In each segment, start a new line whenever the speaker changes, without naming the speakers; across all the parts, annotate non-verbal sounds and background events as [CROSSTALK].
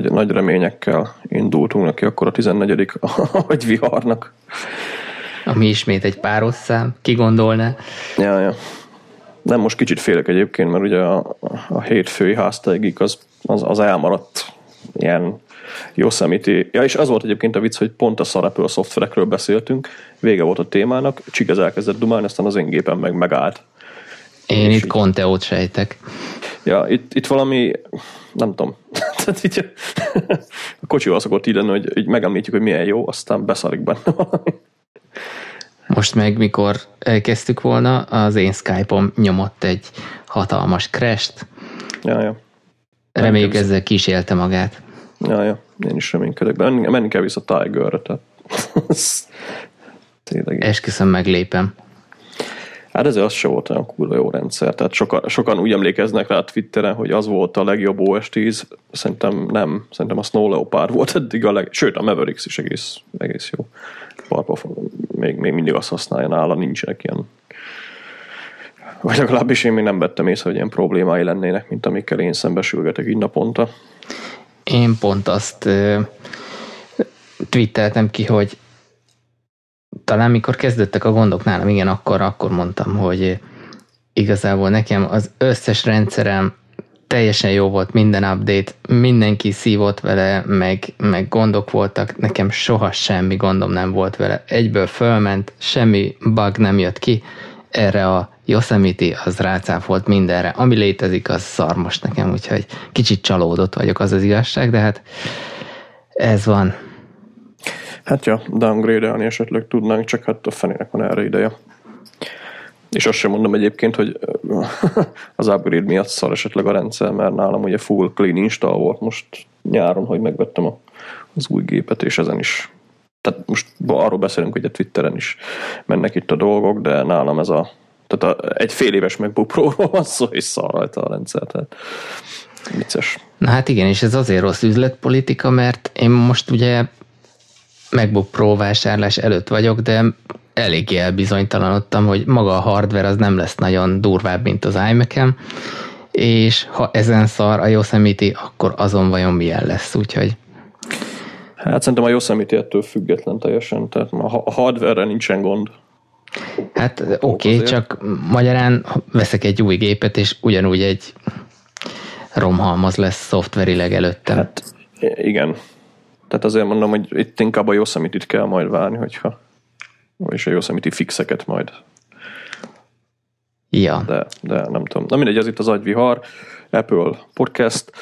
nagy, nagy reményekkel indultunk neki akkor a 14. vagy [LAUGHS] viharnak.
Ami ismét egy párosszám, ki gondolná?
Ja, ja. Nem, most kicsit félek egyébként, mert ugye a, a hétfői háztáigik az, az, az elmaradt ilyen Yosemite. Ja, és az volt egyébként a vicc, hogy pont a szarapő szoftverekről beszéltünk, vége volt a témának, Csigez elkezdett dumálni, aztán az én gépen meg megállt.
Én itt Conteót sejtek.
Ja, itt, itt valami, nem tudom, tehát így [LAUGHS] a kocsival szokott így lenni, hogy így megemlítjük, hogy milyen jó, aztán beszarik benne valami.
Most meg, mikor elkezdtük volna, az én Skype-om nyomott egy hatalmas crash
Ja, ja.
Reméljük ezzel kísélte magát.
Ja, ja. Én is reménykedek, de menni, menni kell vissza Tiger-re, tehát [LAUGHS]
tényleg. Esküszöm, meglépem.
Hát ez az se volt olyan kurva jó rendszer. Tehát sokan, sokan úgy emlékeznek rá Twitteren, hogy az volt a legjobb OS 10. Szerintem nem. Szerintem a Snow Leopard volt eddig a leg... Sőt, a Mavericks is egész, egész jó. Barpof még, még mindig azt használja nála, nincsenek ilyen vagy legalábbis én még nem vettem észre, hogy ilyen problémái lennének, mint amikkel én szembesülgetek így naponta.
Én pont azt uh, twitteltem ki, hogy talán mikor kezdődtek a gondok nálam, igen, akkor, akkor mondtam, hogy igazából nekem az összes rendszerem teljesen jó volt minden update, mindenki szívott vele, meg, meg gondok voltak, nekem soha semmi gondom nem volt vele. Egyből fölment, semmi bug nem jött ki, erre a Yosemite az rácáfolt mindenre. Ami létezik, az szar most nekem, úgyhogy kicsit csalódott vagyok, az az igazság, de hát ez van.
Hát ja, downgrade-elni esetleg tudnánk, csak hát a fenének van erre ideje. És azt sem mondom egyébként, hogy [LAUGHS] az upgrade miatt szar esetleg a rendszer, mert nálam ugye full clean install volt most nyáron, hogy megvettem a, az új gépet, és ezen is tehát most arról beszélünk, hogy a Twitteren is mennek itt a dolgok, de nálam ez a tehát a, egy fél éves MacBook Pro-ról [LAUGHS] van szó, és szar rajta a rendszer, tehát vicces.
Na hát igen, és ez azért rossz üzletpolitika, mert én most ugye MacBook Pro vásárlás előtt vagyok, de eléggé elbizonytalanodtam, hogy maga a hardware az nem lesz nagyon durvább, mint az imac és ha ezen szar a Yosemite, akkor azon vajon milyen lesz, úgyhogy
Hát szerintem a Yosemite ettől független teljesen, tehát a hardware nincsen gond.
Hát oké, okay, csak magyarán veszek egy új gépet, és ugyanúgy egy romhalmaz lesz szoftverileg előtte.
Hát igen. Tehát azért mondom, hogy itt inkább a Yosemite-t kell majd várni, hogyha és a Yosemite fixeket majd.
Ja.
De, de nem tudom. Na mindegy, az itt az agyvihar, Apple podcast.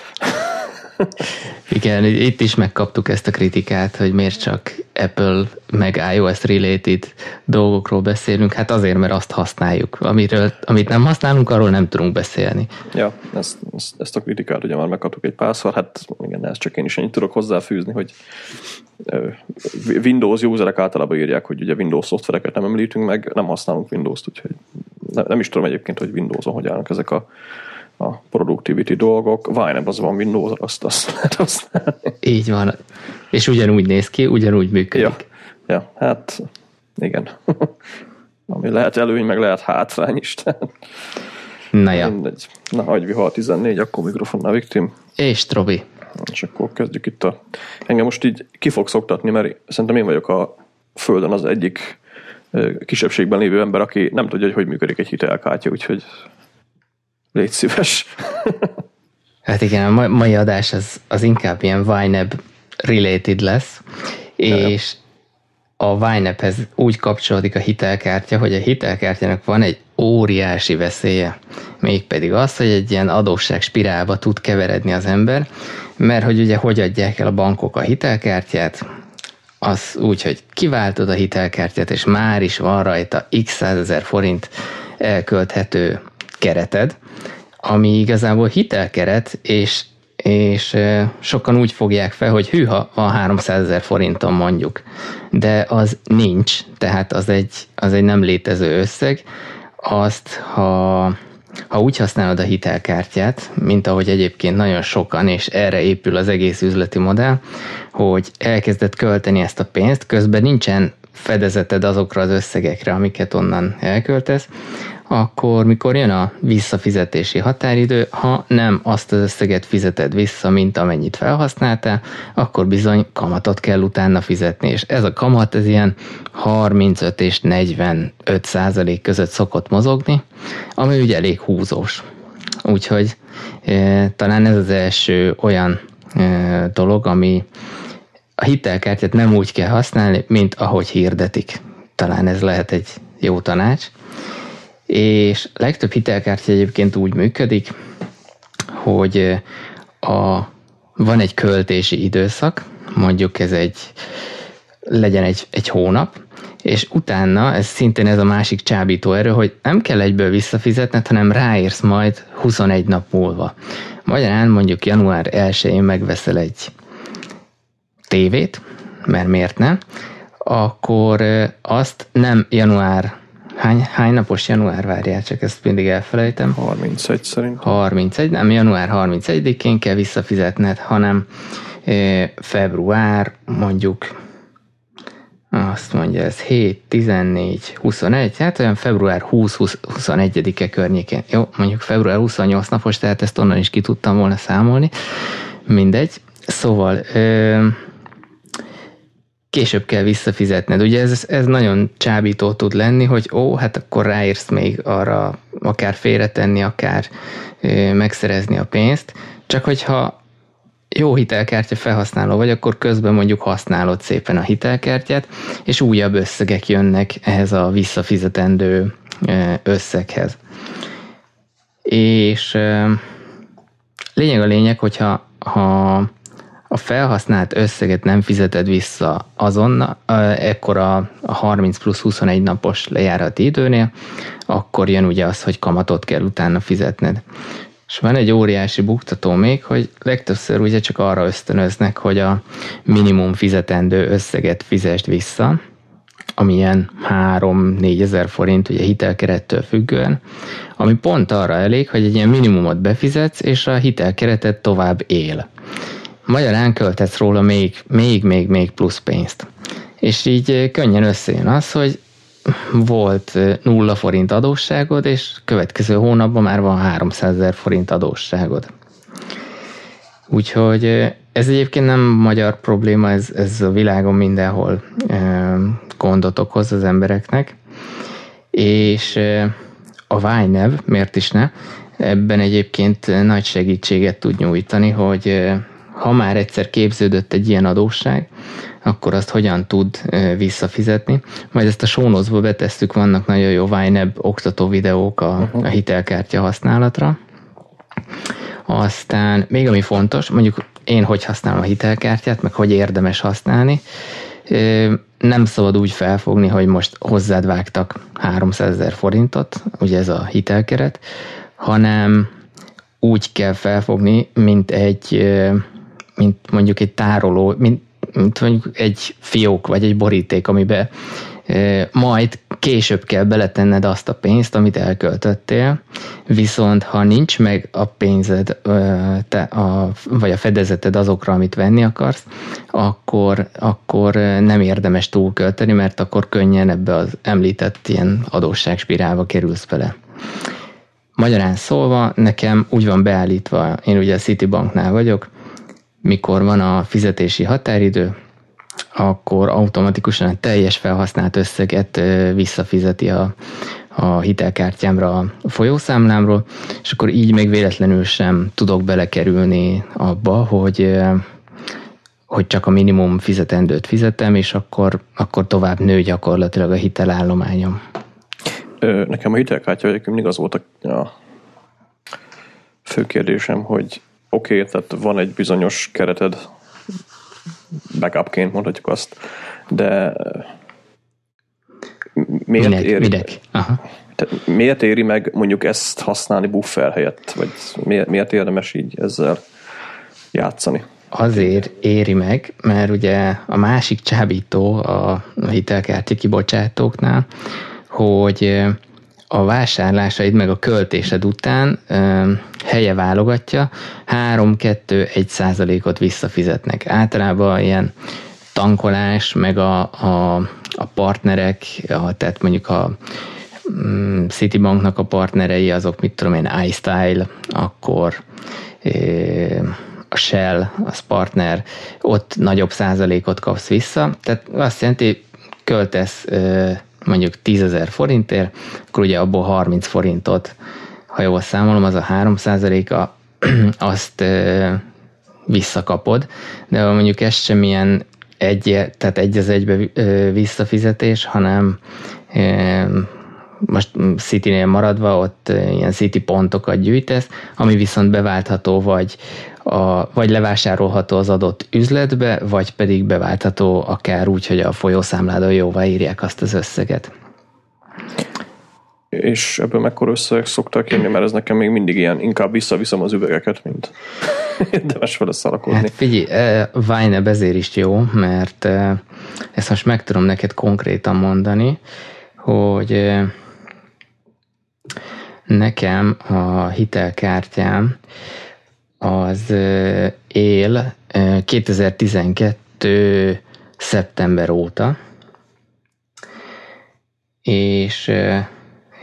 Igen, itt is megkaptuk ezt a kritikát, hogy miért csak Apple meg iOS related dolgokról beszélünk. Hát azért, mert azt használjuk. Amiről, amit nem használunk, arról nem tudunk beszélni.
Ja, ezt, ezt a kritikát ugye már megkaptuk egy párszor. Hát igen, ezt csak én is ennyit tudok hozzáfűzni, hogy Windows userek általában írják, hogy ugye Windows szoftvereket nem említünk meg, nem használunk Windows-t, úgyhogy nem, nem is tudom egyébként, hogy Windows-on hogy állnak ezek a a productivity dolgok. Vine az van windows azt, azt lehet használni.
Így van. És ugyanúgy néz ki, ugyanúgy működik.
Ja, ja hát igen. [LAUGHS] Ami lehet előny, meg lehet hátrány is.
Na ja.
Mindegy. Na, agyvihar 14, akkor mikrofonnál Viktim.
És Trobi.
És akkor kezdjük itt a... Engem most így ki fog szoktatni, mert szerintem én vagyok a Földön az egyik kisebbségben lévő ember, aki nem tudja, hogy hogy működik egy hitelkártya, úgyhogy Légy szíves.
hát igen, a mai adás az, az inkább ilyen YNAB related lesz, és a YNAB-hez úgy kapcsolódik a hitelkártya, hogy a hitelkártyának van egy óriási veszélye. Mégpedig az, hogy egy ilyen adósság spirálba tud keveredni az ember, mert hogy ugye hogy adják el a bankok a hitelkártyát, az úgy, hogy kiváltod a hitelkártyát, és már is van rajta x százezer forint elkölthető kereted, ami igazából hitelkeret, és, és sokan úgy fogják fel, hogy hűha, van 300 ezer forinton mondjuk, de az nincs, tehát az egy, az egy nem létező összeg, azt, ha, ha úgy használod a hitelkártyát, mint ahogy egyébként nagyon sokan, és erre épül az egész üzleti modell, hogy elkezded költeni ezt a pénzt, közben nincsen fedezeted azokra az összegekre, amiket onnan elköltesz, akkor mikor jön a visszafizetési határidő, ha nem azt az összeget fizeted vissza, mint amennyit felhasználtál, akkor bizony kamatot kell utána fizetni, és ez a kamat ez ilyen 35 és 45 százalék között szokott mozogni, ami ugye elég húzós. Úgyhogy e, talán ez az első olyan e, dolog, ami a hitelkártyát nem úgy kell használni, mint ahogy hirdetik. Talán ez lehet egy jó tanács és legtöbb hitelkártya egyébként úgy működik, hogy a, van egy költési időszak, mondjuk ez egy, legyen egy, egy hónap, és utána, ez szintén ez a másik csábító erő, hogy nem kell egyből visszafizetned, hanem ráérsz majd 21 nap múlva. Magyarán mondjuk január 1-én megveszel egy tévét, mert miért nem, akkor azt nem január Hány, hány napos január várjál, csak ezt mindig elfelejtem.
31 szerint.
31, nem január 31-én kell visszafizetned, hanem e, február mondjuk azt mondja, ez 7, 14, 21, hát olyan február 20-21-e környékén. Jó, mondjuk február 28 napos, tehát ezt onnan is ki tudtam volna számolni. Mindegy. Szóval ö, később kell visszafizetned. Ugye ez, ez nagyon csábító tud lenni, hogy ó, hát akkor ráérsz még arra akár félretenni, akár ö, megszerezni a pénzt, csak hogyha jó hitelkártya felhasználó vagy, akkor közben mondjuk használod szépen a hitelkártyát, és újabb összegek jönnek ehhez a visszafizetendő összeghez. És lényeg a lényeg, hogyha ha a felhasznált összeget nem fizeted vissza azonnal, ekkor a 30 plusz 21 napos lejárati időnél, akkor jön ugye az, hogy kamatot kell utána fizetned. És van egy óriási buktató még, hogy legtöbbször ugye csak arra ösztönöznek, hogy a minimum fizetendő összeget fizest vissza, ami ilyen 3-4 ezer forint, ugye hitelkerettől függően, ami pont arra elég, hogy egy ilyen minimumot befizetsz, és a hitelkeretet tovább él. Magyarán költetsz róla még, még, még, még plusz pénzt. És így eh, könnyen összejön az, hogy volt eh, nulla forint adósságod, és következő hónapban már van 300 ezer forint adósságod. Úgyhogy eh, ez egyébként nem magyar probléma, ez, ez a világon mindenhol gondot okoz az embereknek, és a Vájnev, miért is ne, ebben egyébként nagy segítséget tud nyújtani, hogy ha már egyszer képződött egy ilyen adósság, akkor azt hogyan tud visszafizetni. Majd ezt a sónozba betesztük, vannak nagyon jó Vineb oktató videók a, uh-huh. a hitelkártya használatra. Aztán még ami fontos, mondjuk én hogy használom a hitelkártyát, meg hogy érdemes használni, nem szabad úgy felfogni, hogy most hozzád vágtak 300 ezer forintot, ugye ez a hitelkeret, hanem úgy kell felfogni, mint egy mint mondjuk egy tároló, mint, mint mondjuk egy fiók vagy egy boríték, amiben majd később kell beletenned azt a pénzt, amit elköltöttél, viszont ha nincs meg a pénzed, te a, vagy a fedezeted azokra, amit venni akarsz, akkor, akkor nem érdemes túlkölteni, mert akkor könnyen ebbe az említett ilyen adósságspirálba kerülsz bele. Magyarán szólva, nekem úgy van beállítva, én ugye a Citibanknál vagyok, mikor van a fizetési határidő, akkor automatikusan a teljes felhasznált összeget visszafizeti a, a hitelkártyámra a folyószámlámról, és akkor így még véletlenül sem tudok belekerülni abba, hogy hogy csak a minimum fizetendőt fizetem, és akkor, akkor tovább nő gyakorlatilag a hitelállományom.
Nekem a hitelkártya egyébként mindig az volt a, a fő kérdésem, hogy oké, okay, tehát van egy bizonyos kereted, backupként mondhatjuk azt, de miért
minek,
éri,
minek? Aha.
Tehát miért éri meg mondjuk ezt használni buffer helyett, vagy miért, miért érdemes így ezzel játszani?
Azért éri meg, mert ugye a másik csábító a hitelkártya kibocsátóknál, hogy a vásárlásaid meg a költésed után ö, helye válogatja, 3-2-1 százalékot visszafizetnek. Általában ilyen tankolás, meg a, a, a partnerek, a, tehát mondjuk a mm, Citibanknak a partnerei, azok mit tudom én, iStyle, akkor a Shell, az partner, ott nagyobb százalékot kapsz vissza, tehát azt jelenti, költesz mondjuk 10 ezer forintért, akkor ugye abból 30 forintot, ha jól számolom, az a 3 százaléka, [CLEARS THROAT] azt visszakapod, de mondjuk ez sem ilyen egy, tehát egy az egybe visszafizetés, hanem most City-nél maradva, ott ilyen City pontokat gyűjtesz, ami viszont beváltható vagy, a, vagy levásárolható az adott üzletbe, vagy pedig beváltható akár úgy, hogy a folyószámládon jóvá írják azt az összeget.
És ebből mekkora összegek szoktak jönni, mert ez nekem még mindig ilyen, inkább visszaviszem az üvegeket, mint [LAUGHS] érdemes vele szarakodni. Hát
figyelj, Vine ezért is jó, mert ezt most meg tudom neked konkrétan mondani, hogy nekem a hitelkártyám az él 2012 szeptember óta, és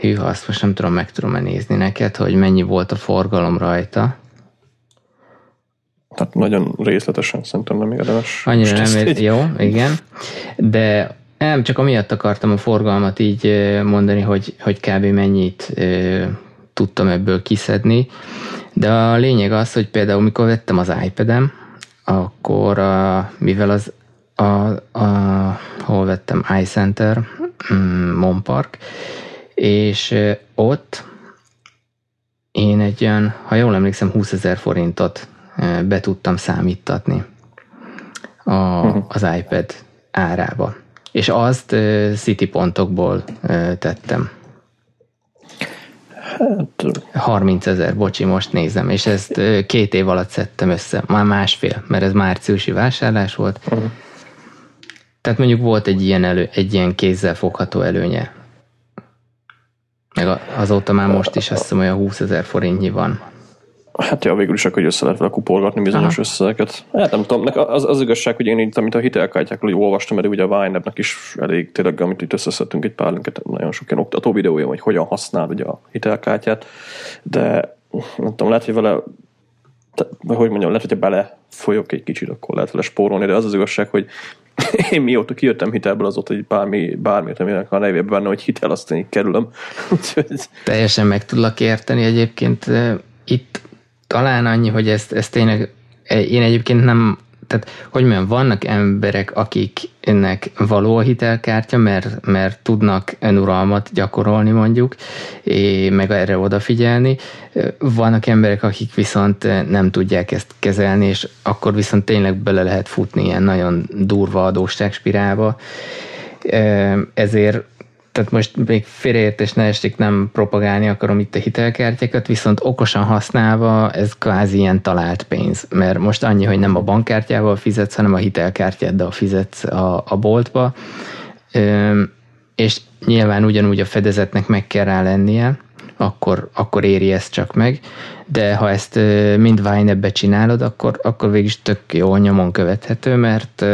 hűha, azt most nem tudom, meg tudom-e nézni neked, hogy mennyi volt a forgalom rajta.
Tehát nagyon részletesen szerintem nem érdemes.
Annyira nem ér, jó, igen. De nem, csak amiatt akartam a forgalmat így mondani, hogy, hogy kb. mennyit tudtam ebből kiszedni. De a lényeg az, hogy például mikor vettem az iPad-em, akkor a, mivel az a, a, hol vettem iCenter, mm, Monpark, és ott én egy olyan, ha jól emlékszem, 20 ezer forintot be tudtam számítatni a, mhm. az iPad árába. És azt City pontokból tettem. Hát... 30 ezer, bocsi, most nézem, és ezt két év alatt szedtem össze, már másfél, mert ez márciusi vásárlás volt. Uh-huh. Tehát mondjuk volt egy ilyen, elő, egy ilyen kézzel fogható előnye. Meg azóta már most is azt hiszem olyan 20 ezer forintnyi van.
Hát ja, végül is akkor, hogy össze lehet vele kupolgatni bizonyos Aha. összegeket. Hát nem tudom, az, az igazság, hogy én itt, amit a hitelkártyákról hogy olvastam, mert ugye a vine is elég tényleg, amit itt összeszedtünk egy pár linket, nagyon sok ilyen oktató videója, hogy hogyan használ ugye a hitelkártyát, de nem tudom, lehet, hogy vele te, hogy mondjam, lehet, hogyha bele folyok egy kicsit, akkor lehet vele spórolni, de az az igazság, hogy [LAUGHS] én mióta kijöttem hitelből, azóta, hogy bármi, bármiért, aminek a nevében benne, hogy hitel, azt én kerülöm. [LAUGHS]
Teljesen meg tudlak érteni egyébként. Itt talán annyi, hogy ezt, ezt tényleg én egyébként nem, tehát hogy mondjam, vannak emberek, akiknek való a hitelkártya, mert, mert tudnak önuralmat gyakorolni mondjuk, és meg erre odafigyelni. Vannak emberek, akik viszont nem tudják ezt kezelni, és akkor viszont tényleg bele lehet futni ilyen nagyon durva adósságspirálba. Ezért tehát most még félreértés ne esik, nem propagálni akarom itt a hitelkártyákat, viszont okosan használva ez kvázi ilyen talált pénz, mert most annyi, hogy nem a bankkártyával fizetsz, hanem a hitelkártyáddal fizetsz a, a boltba, és nyilván ugyanúgy a fedezetnek meg kell rá lennie, akkor, akkor éri ezt csak meg, de ha ezt mind Vine-be csinálod, akkor, akkor végig tök jó nyomon követhető, mert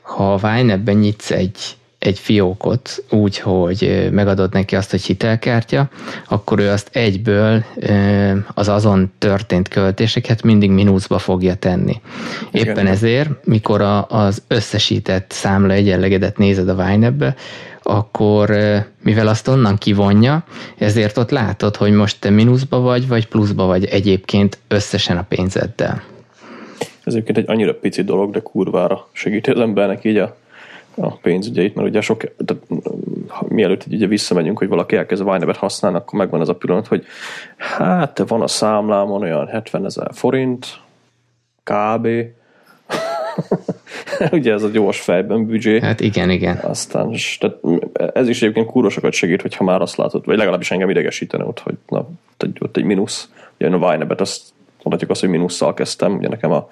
ha Vine-ben nyitsz egy egy fiókot úgy, hogy megadod neki azt, hogy hitelkártya, akkor ő azt egyből az azon történt költéseket mindig mínuszba fogja tenni. Éppen Igen. ezért, mikor az összesített számla egyenlegedet nézed a Vine akkor mivel azt onnan kivonja, ezért ott látod, hogy most te mínuszba vagy, vagy pluszba vagy egyébként összesen a pénzeddel.
Ez egyébként egy annyira pici dolog, de kurvára segít az embernek így a a pénzügyeit, mert ugye sok, tehát, mielőtt ugye visszamegyünk, hogy valaki elkezd a Vinevet használni, akkor megvan az a pillanat, hogy hát van a számlámon olyan 70 ezer forint, kb. [LAUGHS] ugye ez a gyors fejben büdzsé.
Hát igen, igen.
Aztán, tehát ez is egyébként kúrosokat segít, hogyha már azt látod, vagy legalábbis engem idegesítene ott, hogy na, egy, ott egy mínusz. Ugye a Vinebet azt mondhatjuk azt, hogy mínusszal kezdtem, ugye nekem a,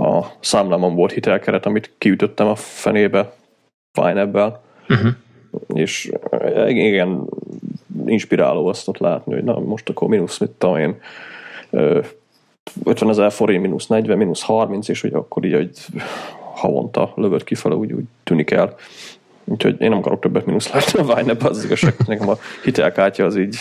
a számlámon volt hitelkeret, amit kiütöttem a fenébe ebből. Uh-huh. És eh, igen, inspiráló azt ott látni, hogy na most akkor mínusz, mit tudom én, 50 ezer forint, mínusz 40, mínusz 30, és hogy akkor így, hogy havonta lövöd kifele, úgy, úgy tűnik el. Úgyhogy én nem akarok többet mínusz látni a Vine-be, az igazság, [LAUGHS] nekem a hitelkártya az így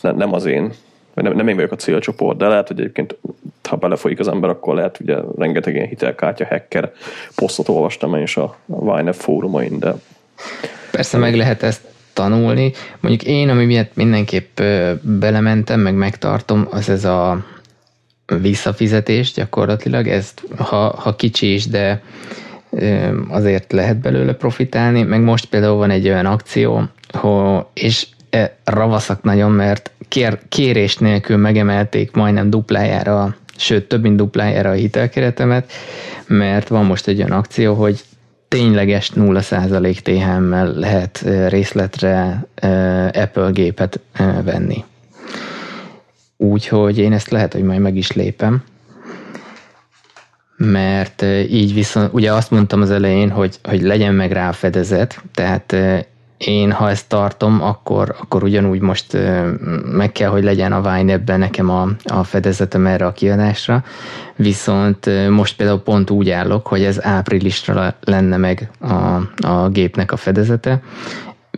nem az én, nem, nem én vagyok a célcsoport, de lehet, hogy egyébként ha belefolyik az ember, akkor lehet, ugye rengeteg ilyen hitelkártya hacker posztot olvastam én is a Vine fórumain, de
Persze meg lehet ezt tanulni. Mondjuk én, ami miatt mindenképp belementem, meg megtartom, az ez a visszafizetés gyakorlatilag. Ezt, ha, ha kicsi is, de azért lehet belőle profitálni. Meg most például van egy olyan akció, hogy, és e, ravaszak nagyon, mert kér, kérés nélkül megemelték majdnem duplájára, sőt több mint duplájára a hitelkeretemet, mert van most egy olyan akció, hogy tényleges 0% THM-mel lehet részletre Apple gépet venni. Úgyhogy én ezt lehet, hogy majd meg is lépem, mert így viszont, ugye azt mondtam az elején, hogy, hogy legyen meg rá fedezet, tehát én ha ezt tartom, akkor, akkor ugyanúgy most meg kell, hogy legyen a Vine ebben nekem a, a fedezetem erre a kiadásra, viszont most például pont úgy állok, hogy ez áprilisra lenne meg a, a gépnek a fedezete,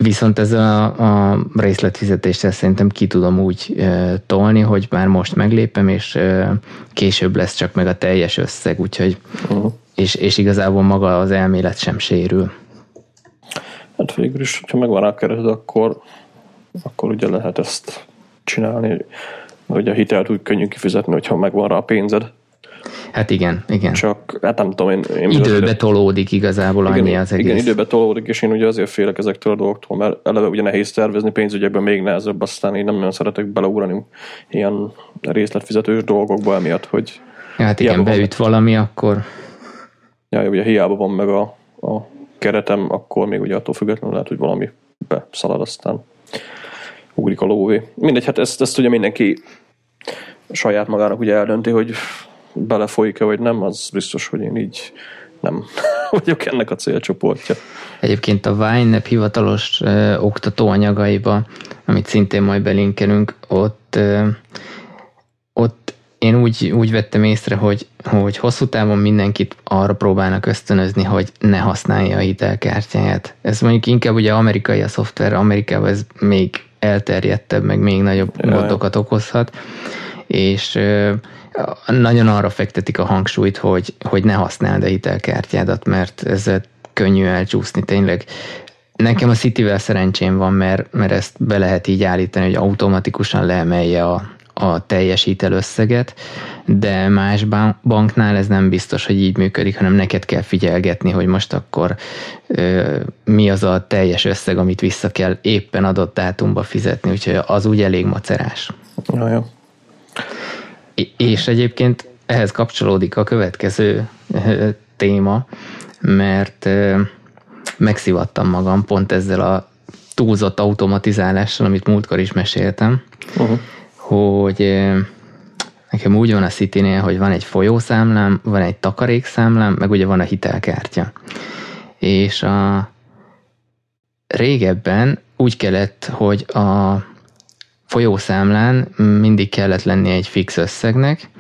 Viszont ez a, a részletfizetéssel szerintem ki tudom úgy e, tolni, hogy már most meglépem, és e, később lesz csak meg a teljes összeg, úgyhogy uh-huh. és, és igazából maga az elmélet sem sérül.
Hát végül is, ha megvan a kereted, akkor, akkor ugye lehet ezt csinálni. Hogy a hitelt úgy könnyű kifizetni, hogyha megvan rá a pénzed.
Hát igen, igen.
Csak, hát nem tudom, én... én
időbe azért, tolódik igazából
igen,
annyi az egész.
Igen, időbe tolódik, és én ugye azért félek ezektől a dolgoktól, mert eleve ugye nehéz tervezni, pénzügyekben még nehezebb, aztán én nem nagyon szeretek beleugrani ilyen részletfizetős dolgokba emiatt, hogy...
Ja, hát igen, beüt van, valami, akkor...
Ja, ugye hiába van meg a, a keretem, akkor még ugye attól függetlenül lehet, hogy valami beszalad, aztán ugrik a lóvé. Mindegy, hát ezt, ezt ugye mindenki saját magának ugye eldönti, hogy belefolyik-e vagy nem, az biztos, hogy én így nem [LAUGHS] vagyok ennek a célcsoportja.
Egyébként a Vine hivatalos ö, oktatóanyagaiba, amit szintén majd belinkelünk, ott, ö, én úgy, úgy vettem észre, hogy, hogy hosszú távon mindenkit arra próbálnak ösztönözni, hogy ne használja a hitelkártyáját. Ez mondjuk inkább ugye amerikai a szoftver, Amerikában ez még elterjedtebb, meg még nagyobb gondokat okozhat, és nagyon arra fektetik a hangsúlyt, hogy, hogy ne használd a hitelkártyádat, mert ezzel könnyű elcsúszni tényleg. Nekem a Cityvel szerencsém van, mert, mert ezt be lehet így állítani, hogy automatikusan leemelje a, a teljes hitelösszeget, de más banknál ez nem biztos, hogy így működik, hanem neked kell figyelgetni, hogy most akkor ö, mi az a teljes összeg, amit vissza kell éppen adott dátumba fizetni, úgyhogy az úgy elég macerás.
Ja,
És egyébként ehhez kapcsolódik a következő téma, mert megszivattam magam pont ezzel a túlzott automatizálással, amit múltkor is meséltem, uh-huh hogy nekem úgy van a city hogy van egy folyószámlám, van egy takarékszámlám, meg ugye van a hitelkártya. És a régebben úgy kellett, hogy a folyószámlán mindig kellett lenni egy fix összegnek,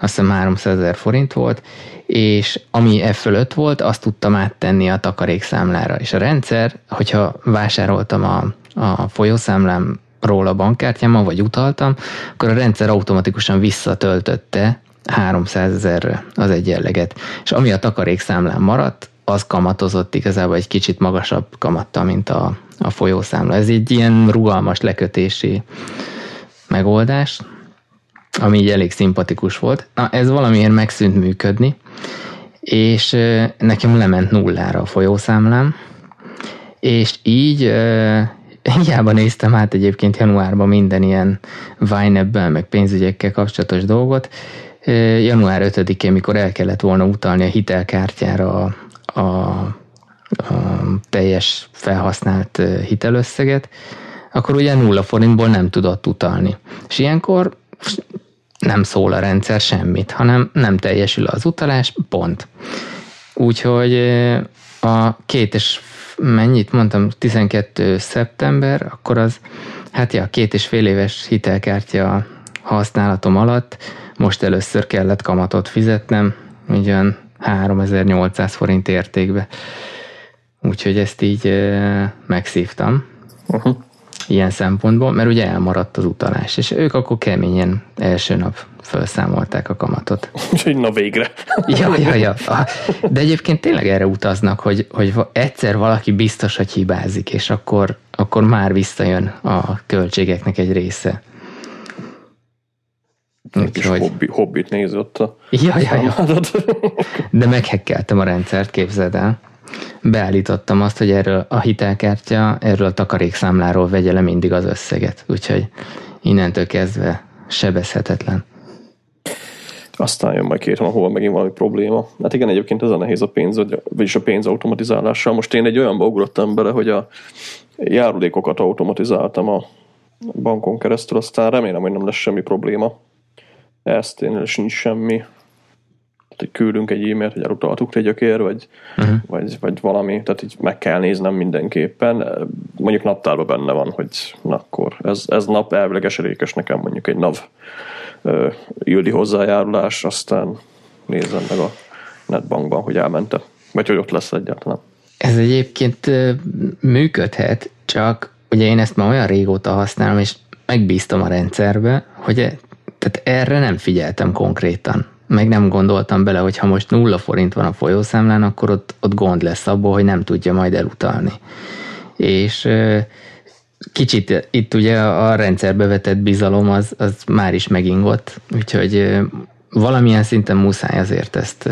azt hiszem 300 ezer forint volt, és ami e fölött volt, azt tudtam áttenni a takarékszámlára. És a rendszer, hogyha vásároltam a, a folyószámlám róla a bankkártyámmal, vagy utaltam, akkor a rendszer automatikusan visszatöltötte 300 ezerre az egyenleget. És ami a takarékszámlán maradt, az kamatozott igazából egy kicsit magasabb kamatta, mint a, a folyószámla. Ez egy ilyen rugalmas lekötési megoldás, ami így elég szimpatikus volt. Na, ez valamiért megszűnt működni, és nekem lement nullára a folyószámlám, és így hiába néztem át egyébként januárban minden ilyen vine meg pénzügyekkel kapcsolatos dolgot. Január 5-én, mikor el kellett volna utalni a hitelkártyára a, a, a teljes felhasznált hitelösszeget, akkor ugye nulla forintból nem tudott utalni. És ilyenkor nem szól a rendszer semmit, hanem nem teljesül az utalás, pont. Úgyhogy a két és mennyit mondtam, 12 szeptember, akkor az, hát ja, két és fél éves hitelkártya használatom alatt most először kellett kamatot fizetnem, ugyan 3800 forint értékbe. Úgyhogy ezt így megszívtam. Uh-huh. Ilyen szempontból, mert ugye elmaradt az utalás, és ők akkor keményen első nap felszámolták a kamatot. [LAUGHS]
Úgyhogy na végre.
ja, ja, ja. De egyébként tényleg erre utaznak, hogy, hogy egyszer valaki biztos, hogy hibázik, és akkor, akkor már visszajön a költségeknek egy része.
Úgyhogy... Hobbi, hobbit nézott a
ja, ja, ja. De meghekkeltem a rendszert, képzeld el. Beállítottam azt, hogy erről a hitelkártya, erről a takarékszámláról vegye le mindig az összeget. Úgyhogy innentől kezdve sebezhetetlen.
Aztán jön majd két hova megint valami probléma. Hát igen, egyébként ez a nehéz a pénz, vagyis a pénz automatizálással. Most én egy olyanba ugrottam bele, hogy a járulékokat automatizáltam a bankon keresztül, aztán remélem, hogy nem lesz semmi probléma. Ezt én sincs semmi. Hogy küldünk egy e-mailt, hogy elutaltuk egy gyökér, vagy, uh-huh. vagy, vagy valami, tehát így meg kell néznem mindenképpen. Mondjuk naptárban benne van, hogy na akkor ez, ez nap elvileg eserékes nekem mondjuk egy NAV ildi hozzájárulás, aztán nézem meg a netbankban, hogy elmente. Vagy hogy ott lesz egyáltalán.
Ez egyébként működhet, csak ugye én ezt már olyan régóta használom, és megbíztam a rendszerbe, hogy tehát erre nem figyeltem konkrétan. Meg nem gondoltam bele, hogy ha most nulla forint van a folyószámlán, akkor ott, ott gond lesz abból, hogy nem tudja majd elutalni. És kicsit itt ugye a rendszerbe vetett bizalom az, az már is megingott, úgyhogy valamilyen szinten muszáj azért ezt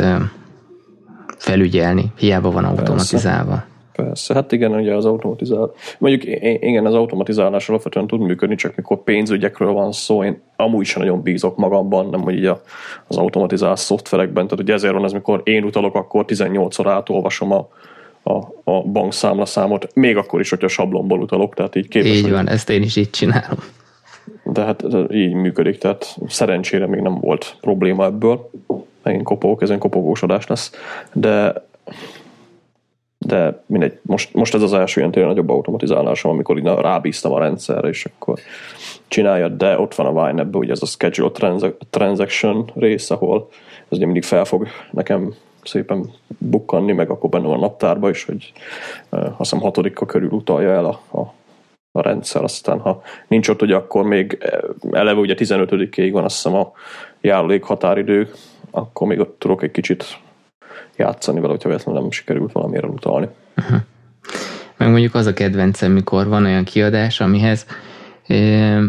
felügyelni, hiába van automatizálva.
Persze. Persze, hát igen, ugye az automatizál. Mondjuk igen, az automatizálás alapvetően tud működni, csak mikor pénzügyekről van szó, én amúgy sem nagyon bízok magamban, nem hogy így az automatizált szoftverekben, tehát ugye ezért van ez, mikor én utalok, akkor 18-szor átolvasom a, a, a bankszámla számot, még akkor is, hogyha sablonból utalok, tehát így képes.
Így van, ezt én is így csinálom.
De hát így működik, tehát szerencsére még nem volt probléma ebből. Megint kopogok, ez egy kopogósodás lesz. De de mindegy, most, most ez az első ilyen tényleg nagyobb automatizálásom, amikor így rábíztam a rendszerre, és akkor csinálja, de ott van a Vine ugye ez a schedule transaction rész, ahol ez ugye mindig fel fog nekem szépen bukkanni, meg akkor benne van a naptárba is, hogy azt hiszem hatodika körül utalja el a, a, a rendszer, aztán ha nincs ott, hogy akkor még eleve ugye 15-ig van azt hiszem a járulék határidő, akkor még ott tudok egy kicsit játszani vele, hogyha véletlenül nem sikerült valamire utalni. Uh-huh.
Meg mondjuk az a kedvencem, mikor van olyan kiadás, amihez e,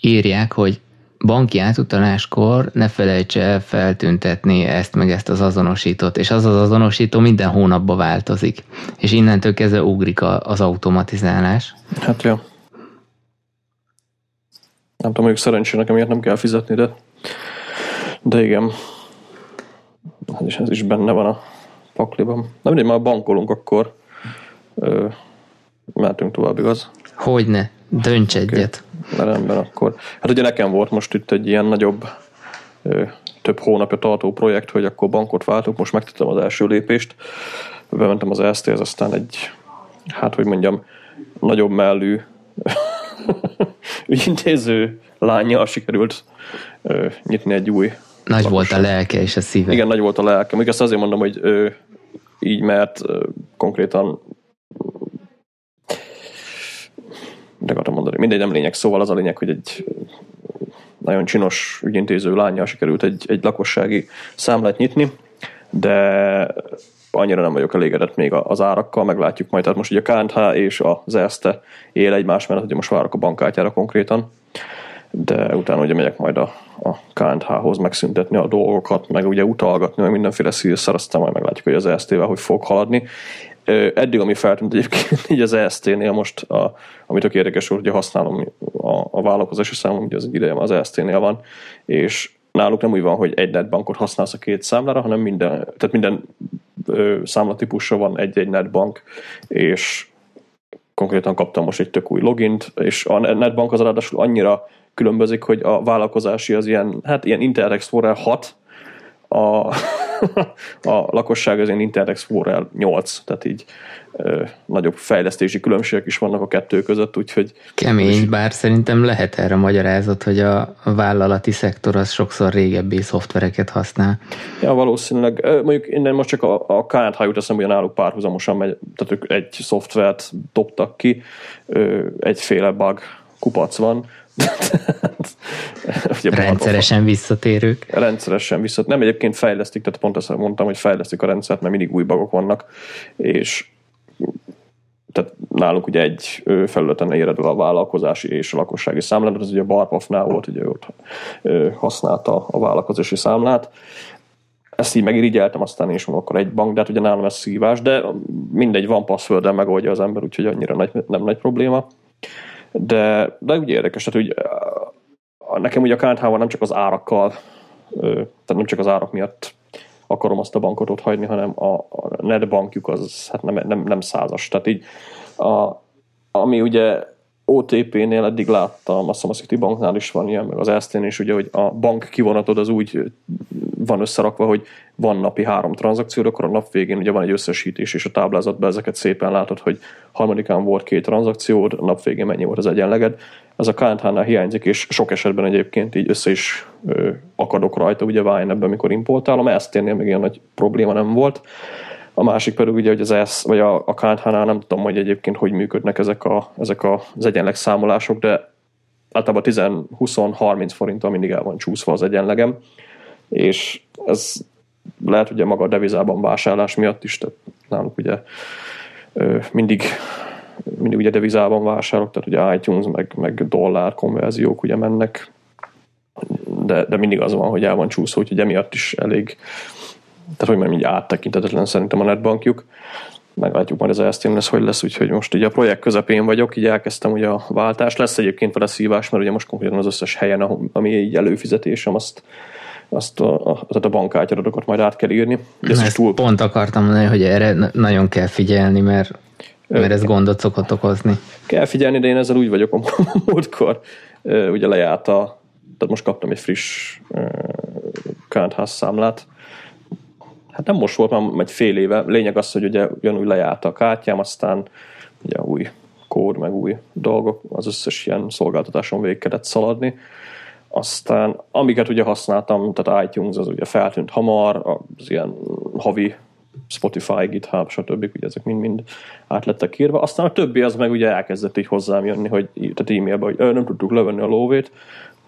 írják, hogy banki átutaláskor ne felejtse el feltüntetni ezt meg ezt az azonosítót, és az az azonosító minden hónapban változik, és innentől kezdve ugrik az automatizálás.
Hát jó. Nem tudom, mondjuk szerencsére nekem ilyet nem kell fizetni, de, de igen. És ez is benne van a pakliban. Na mindegy, már bankolunk, akkor ö, mehetünk tovább, igaz?
Hogyne, dönts egyet.
Okay. Rendben, akkor. Hát ugye nekem volt most itt egy ilyen nagyobb, ö, több hónapja tartó projekt, hogy akkor bankot váltok, most megtettem az első lépést, bementem az EST-hez, aztán egy, hát hogy mondjam, nagyobb mellű [LAUGHS] ügyintéző lányjal sikerült ö, nyitni egy új
nagy volt a lelke és a szíve.
Igen, nagy volt a lelke. Még ezt azért mondom, hogy ö, így, mert ö, konkrétan de akartam mondani, mindegy, nem lényeg. Szóval az a lényeg, hogy egy nagyon csinos ügyintéző lányjal sikerült egy, egy lakossági számlát nyitni, de annyira nem vagyok elégedett még az árakkal, meglátjuk majd. Tehát most ugye a KNH és az ESZTE él egymás mellett, ugye most várok a bankkártyára konkrétan, de utána ugye megyek majd a, a KNH-hoz megszüntetni a dolgokat, meg ugye utalgatni, meg mindenféle szírszer, aztán majd meglátjuk, hogy az EST-vel hogy fog haladni. Eddig, ami feltűnt egyébként [LAUGHS] így az EST-nél most, a, ami tök érdekes, hogy használom a, a vállalkozási számom, ugye az egy ideje az EST-nél van, és náluk nem úgy van, hogy egy netbankot használsz a két számlára, hanem minden, tehát minden számlatípusra van egy-egy netbank, és konkrétan kaptam most egy tök új logint, és a netbank az ráadásul annyira különbözik, hogy a vállalkozási az ilyen, hát ilyen Internet Explorer 6, a, [LAUGHS] a lakosság az Internet Explorer 8, tehát így ö, nagyobb fejlesztési különbségek is vannak a kettő között, úgyhogy...
Kemény, is... bár szerintem lehet erre magyarázat, hogy a vállalati szektor az sokszor régebbi szoftvereket használ.
Ja, valószínűleg. Mondjuk innen most csak a, a KNH jut eszembe, hogy náluk párhuzamosan megy, tehát ők egy szoftvert dobtak ki, egyféle bug kupac van, [LAUGHS]
Ugye rendszeresen visszatérők.
Rendszeresen visszat. Nem egyébként fejlesztik, tehát pont ezt mondtam, hogy fejlesztik a rendszert, mert mindig új bagok vannak, és tehát nálunk ugye egy felületen éred a vállalkozási és a lakossági számlát, az ugye a Barpafnál volt, ugye ott használta a vállalkozási számlát. Ezt így megirigyeltem, aztán is van akkor egy bank, de hát ugye nálam ez szívás, de mindegy, van password megoldja az ember, úgyhogy annyira nagy, nem nagy probléma. De, de ugye érdekes, tehát úgy, nekem ugye a knh nem csak az árakkal, tehát nem csak az árak miatt akarom azt a bankot ott hagyni, hanem a, a net bankjuk az hát nem, nem, nem százas. Tehát így, a, ami ugye OTP-nél eddig láttam, azt hiszem a Citibanknál is van ilyen, meg az Erste-nél is, ugye, hogy a bank kivonatod az úgy van összerakva, hogy van napi három tranzakció, akkor a nap végén ugye van egy összesítés, és a táblázatban ezeket szépen látod, hogy harmadikán volt két tranzakciód, a nap végén mennyi volt az egyenleged. Ez a KNH-nál hiányzik, és sok esetben egyébként így össze is ö, akadok rajta, ugye Vine ebben, amikor importálom, ezt térnél még ilyen nagy probléma nem volt. A másik pedig ugye, hogy az ESZ, vagy a, a KNH-nál nem tudom, hogy egyébként hogy működnek ezek, a, ezek az egyenleg számolások, de általában 10-20-30 forinttal mindig el van csúszva az egyenlegem, és ez lehet ugye maga a devizában vásárlás miatt is, tehát nálunk ugye mindig, mindig ugye devizában vásárolok, tehát ugye iTunes meg, meg dollár konverziók ugye mennek, de, de mindig az van, hogy el van csúszó, úgyhogy emiatt is elég, tehát hogy mondjam, így áttekintetetlen szerintem a netbankjuk. Meglátjuk majd az elsztén lesz, hogy lesz, úgyhogy most ugye a projekt közepén vagyok, így elkezdtem ugye a váltást. Lesz egyébként vele szívás, mert ugye most konkrétan az összes helyen, ami így előfizetésem, azt azt a, a, a bankkártyadatokat majd át kell írni.
De ez ezt túl... pont akartam mondani, hogy erre nagyon kell figyelni, mert, mert ez gondot szokott okozni.
Kell figyelni, de én ezzel úgy vagyok a [LAUGHS] múltkor. Ugye lejárt a, tehát most kaptam egy friss kártház számlát, hát nem most volt, már egy fél éve. Lényeg az, hogy ugye ugyanúgy lejárt a kártyám, aztán ugye új kód, meg új dolgok, az összes ilyen szolgáltatáson végig kellett szaladni. Aztán amiket ugye használtam, tehát iTunes az ugye feltűnt hamar, az ilyen havi Spotify, GitHub, stb. ugye ezek mind-mind át lettek írva. Aztán a többi az meg ugye elkezdett így hozzám jönni, hogy, tehát e-mailbe, hogy nem tudtuk levenni a lóvét,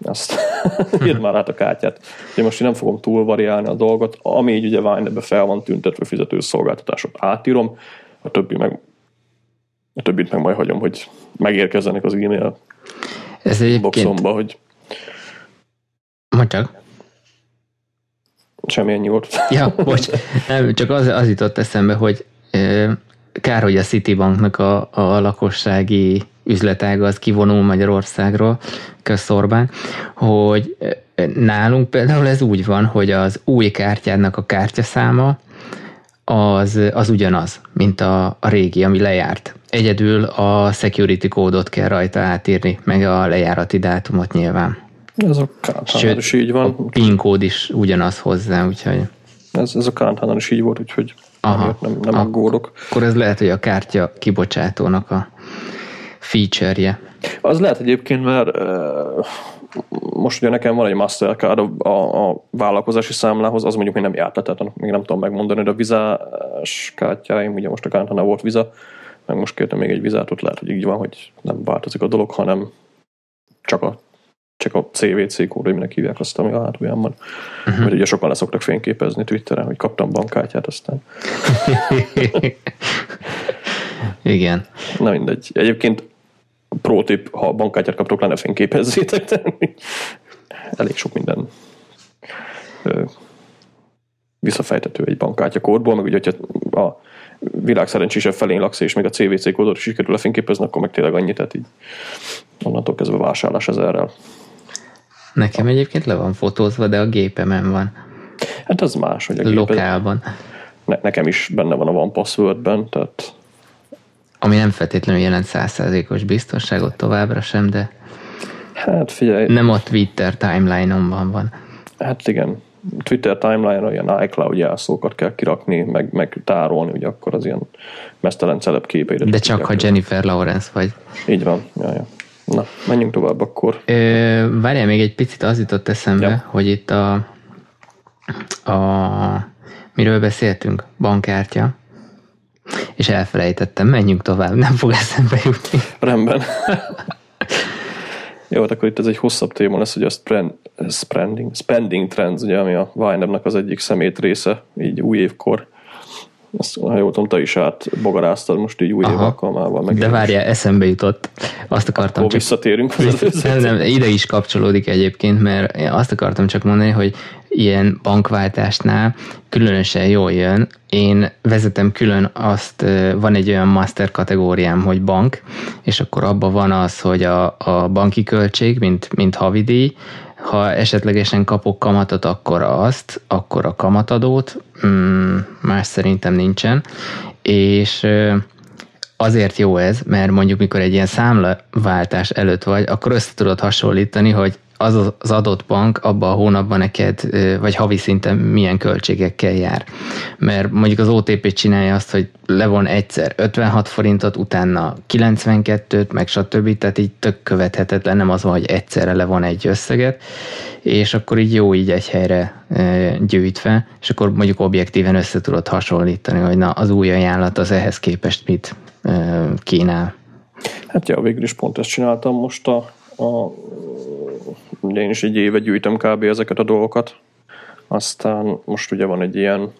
azt [LAUGHS] írd már át a kártyát. Én most én nem fogom túl variálni a dolgot, ami így ugye Vine-be fel van tüntetve fizető szolgáltatásot átírom, a többi meg a többit meg majd hagyom, hogy megérkezzenek az e-mail
Ez
boxomba, hogy
Mondj csak.
Semmilyen nyugodt. [LAUGHS]
Ja, bocs. Nem, csak az, az jutott eszembe, hogy kár, hogy a Citibanknak a, a lakossági üzletága az kivonul Magyarországról, közszorban, hogy nálunk például ez úgy van, hogy az új kártyádnak a kártyaszáma az, az ugyanaz, mint a, a régi, ami lejárt. Egyedül a security kódot kell rajta átírni, meg a lejárati dátumot nyilván.
Ez a Sőt, is így van.
A PIN kód is ugyanaz hozzá, úgyhogy...
Ez, ez a kártyánál is így volt, úgyhogy Aha, nem, nem aggódok.
Akkor ez lehet, hogy a kártya kibocsátónak a feature-je.
Az lehet egyébként, mert most ugye nekem van egy Mastercard a, a, a vállalkozási számlához, az mondjuk még nem járt le, tehát még nem tudom megmondani, de a vizás kártyáim, ugye most a kártyánál volt viza, meg most kértem még egy vizát, ott lehet, hogy így van, hogy nem változik a dolog, hanem csak a csak a CVC kód, hogy minek hívják azt, ami a hátulján Uh-huh. Mert ugye sokan leszoktak fényképezni Twitteren, hogy kaptam bankkártyát, aztán... [LAUGHS]
Igen.
Na mindegy. Egyébként pro tip, ha bankkártyát kaptok, lenne fényképezzétek, de elég sok minden visszafejtető egy bankkártya kódból, meg ugye, hogyha a világ szerencsésebb felén laksz, és még a CVC kódot is sikerül lefényképezni, akkor meg tényleg annyit, tehát így onnantól kezdve vásárlás ezerrel.
Nekem egyébként le van fotózva, de a gépemen van.
Hát az más, hogy a
géped... Lokálban.
Ne, nekem is benne van a One Passwordben, tehát...
Ami nem feltétlenül jelent százszerzékos biztonságot továbbra sem, de...
Hát figyelj...
Nem a Twitter timeline-omban van.
Hát igen. Twitter timeline-ra ilyen iCloud jelszókat kell kirakni, meg, meg tárolni, ugye akkor az ilyen mesztelen celeb képeire.
De csak, ha Jennifer Lawrence vagy.
Így van, ja, ja. Na, menjünk tovább akkor.
Ö, várjál, még egy picit az jutott eszembe, ja. hogy itt a, a miről beszéltünk? Bankkártya. És elfelejtettem, menjünk tovább, nem fog eszembe jutni.
Rendben. Jó, hát akkor itt ez egy hosszabb téma lesz, hogy a spend, spending, spending trends, ugye, ami a Wine az egyik szemét része, így új évkor. Azt, ha jól tudom, te is átbogaráztad most így új Aha, év alkalmával.
Meg de várjál, eszembe jutott. Azt akartam
Akkor csak... visszatérünk
az nem, nem, ide is kapcsolódik egyébként, mert azt akartam csak mondani, hogy ilyen bankváltásnál különösen jól jön. Én vezetem külön azt, van egy olyan master kategóriám, hogy bank, és akkor abban van az, hogy a, a banki költség, mint, mint havidíj, ha esetlegesen kapok kamatot, akkor azt, akkor a kamatadót, mm, más szerintem nincsen, és azért jó ez, mert mondjuk mikor egy ilyen számlaváltás előtt vagy, akkor össze tudod hasonlítani, hogy az az adott bank abban a hónapban neked, vagy havi szinten milyen költségekkel jár. Mert mondjuk az OTP csinálja azt, hogy levon egyszer 56 forintot, utána 92-t, meg stb. Tehát így tök követhetetlen, nem az van, hogy egyszerre levon egy összeget, és akkor így jó így egy helyre gyűjtve, és akkor mondjuk objektíven össze tudod hasonlítani, hogy na az új ajánlat az ehhez képest mit kínál.
Hát ja, végül is pont ezt csináltam most a, a én is egy éve gyűjtöm kb. ezeket a dolgokat. Aztán most ugye van egy ilyen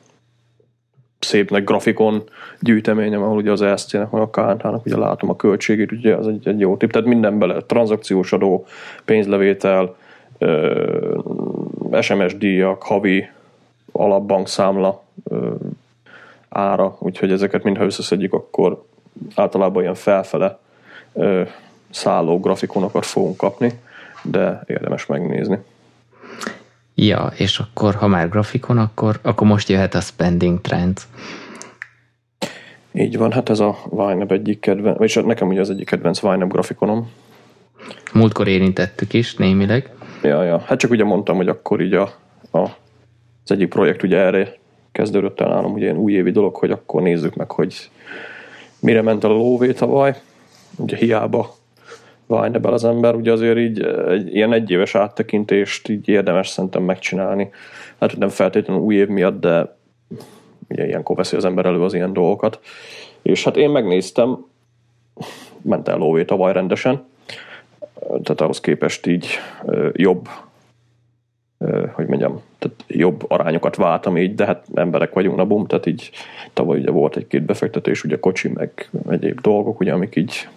szépnek grafikon gyűjteményem, ahol ugye az ESZT-nek, a KNH-nak ugye látom a költségét, ugye az egy, egy jó tipp. Tehát minden bele, tranzakciós adó, pénzlevétel, SMS díjak, havi alapbankszámla ára, úgyhogy ezeket mindha összeszedjük, akkor általában ilyen felfele szálló grafikonokat fogunk kapni de érdemes megnézni.
Ja, és akkor, ha már grafikon, akkor, akkor most jöhet a spending trends.
Így van, hát ez a YNAB egyik kedvenc, vagyis nekem ugye az egyik kedvenc YNAB grafikonom.
Múltkor érintettük is némileg.
Ja, ja, hát csak ugye mondtam, hogy akkor így a, a, az egyik projekt ugye erre kezdődött el nálam, ugye ilyen újévi dolog, hogy akkor nézzük meg, hogy mire ment el a lóvé tavaly. Ugye hiába Vine-bel az ember, ugye azért így egy ilyen egyéves áttekintést így érdemes szerintem megcsinálni. Hát nem feltétlenül új év miatt, de ugye ilyenkor veszi az ember elő az ilyen dolgokat. És hát én megnéztem, ment el lóvé tavaly rendesen, tehát ahhoz képest így jobb, hogy mondjam, tehát jobb arányokat váltam így, de hát emberek vagyunk, na bum, tehát így tavaly ugye volt egy-két befektetés, ugye kocsi, meg egyéb dolgok, ugye, amik így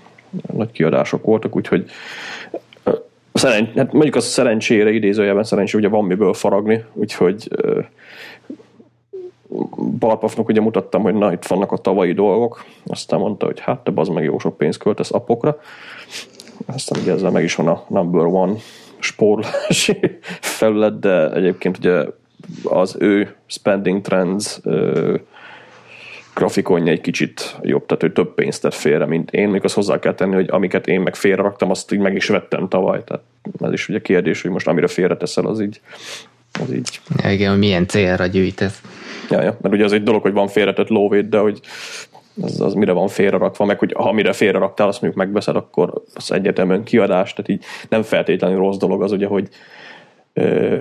nagy kiadások voltak, úgyhogy szerencs, hát mondjuk az szerencsére, idézőjelben szerencsére, ugye van miből faragni, úgyhogy Barpafnak ugye mutattam, hogy na, itt vannak a tavalyi dolgok, aztán mondta, hogy hát te az meg jó sok pénzt költesz appokra, aztán ugye ezzel meg is van a number one spórolási [LAUGHS] felület, de egyébként ugye az ő spending trends grafikonja egy kicsit jobb, tehát ő több pénzt tett félre, mint én, még azt hozzá kell tenni, hogy amiket én meg félre raktam, azt így meg is vettem tavaly, tehát ez is ugye kérdés, hogy most amire félre teszel, az így, az így.
Ja, igen, hogy milyen célra gyűjtesz.
Ja, ja, mert ugye az egy dolog, hogy van félretett lóvét, de hogy az, az mire van félrerakva, meg hogy ha mire félreraktál, azt mondjuk megveszed, akkor az egyetemen kiadás, tehát így nem feltétlenül rossz dolog az ugye, hogy ö,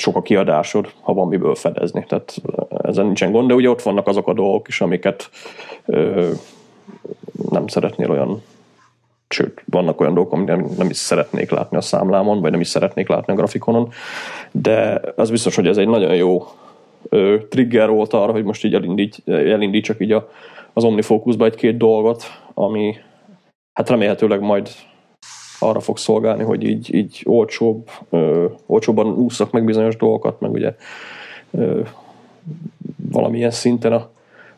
sok a kiadásod, ha van miből fedezni. Tehát ezen nincsen gond, de ugye ott vannak azok a dolgok is, amiket ö, nem szeretnél olyan sőt, vannak olyan dolgok, amit nem, nem is szeretnék látni a számlámon, vagy nem is szeretnék látni a grafikonon, de az biztos, hogy ez egy nagyon jó ö, trigger volt arra, hogy most így elindít, elindítsak így a, az OmniFocusba egy-két dolgot, ami hát remélhetőleg majd arra fog szolgálni, hogy így, így olcsóbb, ö, olcsóbban ússzak meg bizonyos dolgokat, meg ugye ö, valamilyen szinten a,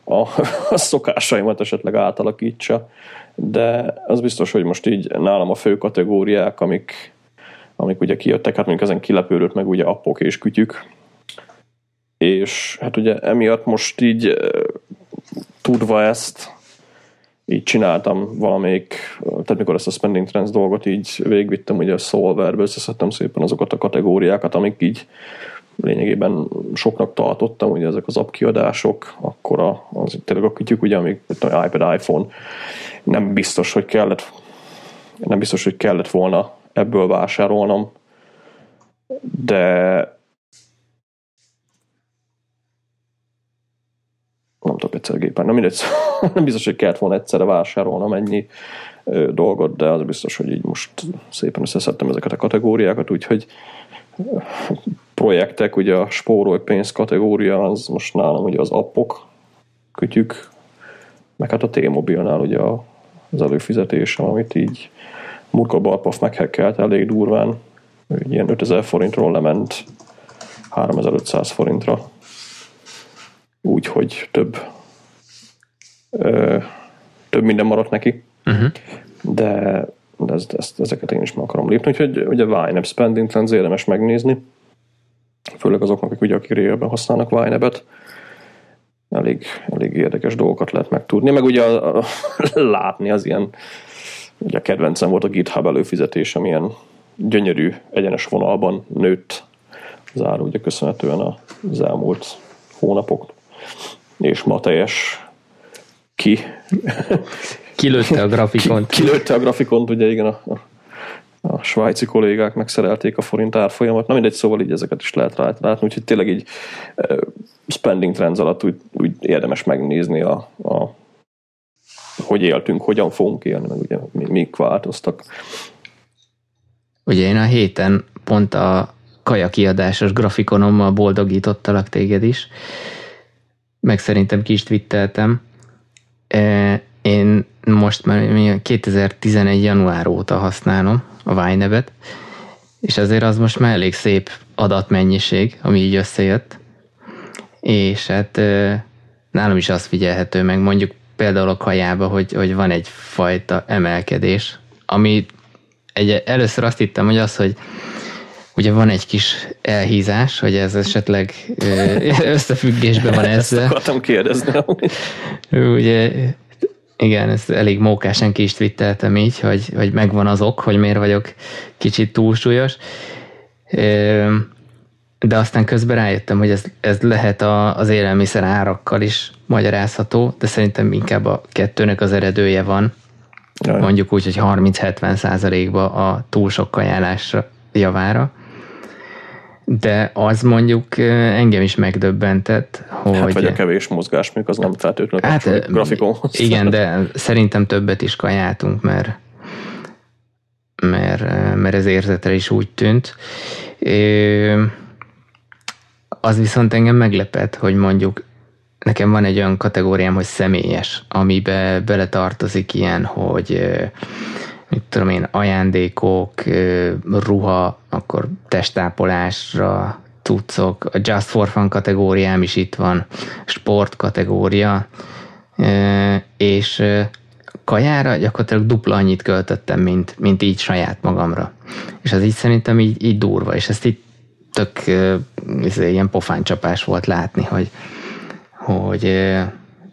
a, a szokásaimat esetleg átalakítsa, de az biztos, hogy most így nálam a fő kategóriák, amik, amik ugye kijöttek, hát mondjuk ezen kilepődött meg ugye appok és kütyük, és hát ugye emiatt most így tudva ezt, így csináltam valamelyik, tehát mikor ezt a Spending Trends dolgot így végvittem, ugye a Solverbe összeszedtem szépen azokat a kategóriákat, amik így lényegében soknak tartottam, ugye ezek az app kiadások, akkor a, az tényleg a kütyük, ugye, amik tudom, iPad, iPhone, nem biztos, hogy kellett nem biztos, hogy kellett volna ebből vásárolnom, de gépen, nem mindegy, [LAUGHS] nem biztos, hogy kellett volna egyszerre vásárolnom ennyi dolgot, de az biztos, hogy így most szépen összeszedtem ezeket a kategóriákat, úgyhogy projektek, ugye a spórolj pénz kategória, az most nálam ugye az appok, kütyük, meg hát a T-mobilnál ugye az előfizetésem, amit így Murka Barpaf meghekkelt elég durván, ilyen 5000 forintról lement 3500 forintra, úgyhogy több ö, több minden maradt neki, uh-huh. de, de ezt, ezt, ezeket én is meg akarom lépni, úgyhogy ugye YNAB Spending Trends érdemes megnézni, főleg azoknak, akik ugye, akik régebben használnak YNAB-et, elég, elég érdekes dolgokat lehet megtudni, meg ugye a, a, [LAUGHS] látni az ilyen, ugye a kedvencem volt a GitHub előfizetés, amilyen gyönyörű, egyenes vonalban nőtt zár, ugye köszönhetően az elmúlt hónapok, és ma teljes ki.
Kilőtte a grafikont.
Ki, kilőtte a grafikont, ugye igen, a, a, a svájci kollégák megszerelték a forint árfolyamat. Na mindegy, szóval így ezeket is lehet látni, úgyhogy tényleg így uh, spending trends alatt úgy, úgy érdemes megnézni a, a hogy éltünk, hogyan fogunk élni, meg ugye mik változtak.
Ugye én a héten pont a kaja kiadásos grafikonommal boldogítottalak téged is, meg szerintem ki is twitteltem. Én most már 2011. január óta használom a Vinevet, és azért az most már elég szép adatmennyiség, ami így összejött, és hát nálam is azt figyelhető meg, mondjuk például a kajába, hogy, hogy van egyfajta emelkedés, ami egy, először azt hittem, hogy az, hogy ugye van egy kis elhízás, hogy ez esetleg [LAUGHS] összefüggésben van ezzel.
Ezt akartam kérdezni.
ugye, igen, ezt elég mókásan ki is twitteltem így, hogy, hogy megvan az ok, hogy miért vagyok kicsit túlsúlyos. De aztán közben rájöttem, hogy ez, ez lehet a, az élelmiszer árakkal is magyarázható, de szerintem inkább a kettőnek az eredője van. Jaj. Mondjuk úgy, hogy 30-70 százalékba a túl sok kajálásra javára de az mondjuk engem is megdöbbentett, hogy... Hát
vagy a kevés mozgás, még az nem feltétlenül hát, grafikonhoz.
Igen, de [LAUGHS] szerintem többet is kajáltunk, mert, mert, mert ez érzetre is úgy tűnt. Az viszont engem meglepett, hogy mondjuk nekem van egy olyan kategóriám, hogy személyes, amibe beletartozik ilyen, hogy mit tudom én, ajándékok, ruha, akkor testápolásra, cuccok, a Just for Fun kategóriám is itt van, sport kategória, és kajára gyakorlatilag dupla annyit költöttem, mint, mint így saját magamra. És az így szerintem így, így durva, és ezt itt tök izé, ilyen pofáncsapás volt látni, hogy, hogy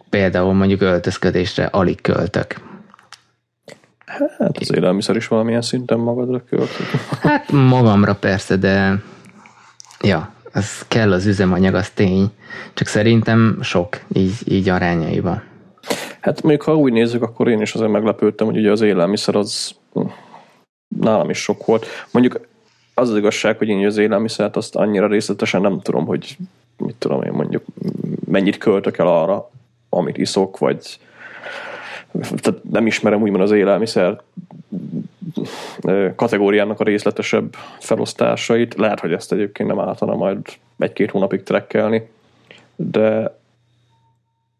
például mondjuk öltözködésre alig költök.
Hát az élelmiszer is valamilyen szinten magadra költök.
Hát magamra persze, de ja, az kell az üzemanyag, az tény. Csak szerintem sok, így, így arányaiban.
Hát még ha úgy nézzük, akkor én is azért meglepődtem, hogy ugye az élelmiszer az nálam is sok volt. Mondjuk az az igazság, hogy én az élelmiszert azt annyira részletesen nem tudom, hogy mit tudom én mondjuk mennyit költök el arra, amit iszok, vagy tehát nem ismerem úgymond az élelmiszer kategóriának a részletesebb felosztásait. Lehet, hogy ezt egyébként nem álltana majd egy-két hónapig trekkelni, de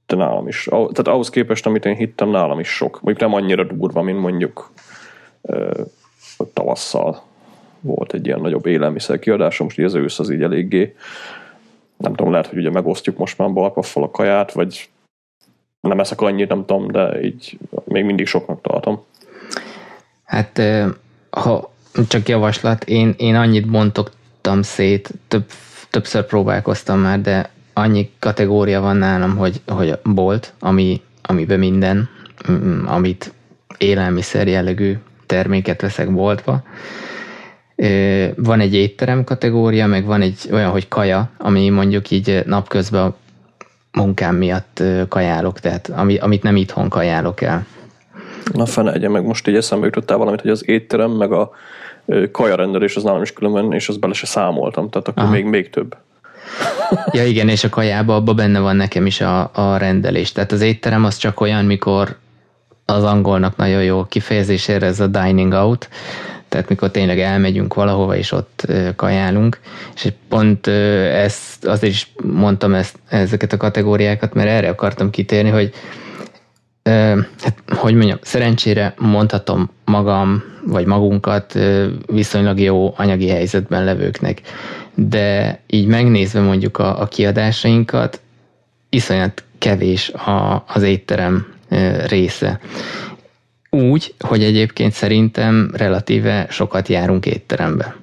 de nálam is. Tehát ahhoz képest, amit én hittem, nálam is sok. Mondjuk nem annyira durva, mint mondjuk hogy tavasszal volt egy ilyen nagyobb élelmiszer kiadása, most így az ősz az így eléggé nem tudom, lehet, hogy ugye megosztjuk most már balpaffal a kaját, vagy nem eszek annyit, nem tudom, de így még mindig soknak tartom.
Hát ha csak javaslat, én, én annyit bontottam szét, több, többször próbálkoztam már, de annyi kategória van nálam, hogy, hogy bolt, ami amiben minden, mm, amit élelmiszer jellegű terméket veszek boltba. Van egy étterem kategória, meg van egy olyan, hogy kaja, ami mondjuk így napközben munkám miatt kajálok, tehát ami, amit nem itthon kajálok el.
Na fene, meg most így eszembe jutottál valamit, hogy az étterem, meg a kajarendelés az nálam is különben, és azt bele se számoltam, tehát akkor Aha. még, még több. [LAUGHS]
Ja igen, és a kajába abban benne van nekem is a, a rendelés. Tehát az étterem az csak olyan, mikor az angolnak nagyon jó kifejezésére ez a dining out, tehát mikor tényleg elmegyünk valahova, és ott kajálunk, és pont ezt, azért is mondtam ezt, ezeket a kategóriákat, mert erre akartam kitérni, hogy hát, hogy mondjam, szerencsére mondhatom magam, vagy magunkat viszonylag jó anyagi helyzetben levőknek, de így megnézve mondjuk a, a kiadásainkat, iszonyat kevés a, az étterem része. Úgy, hogy egyébként szerintem relatíve sokat járunk étterembe.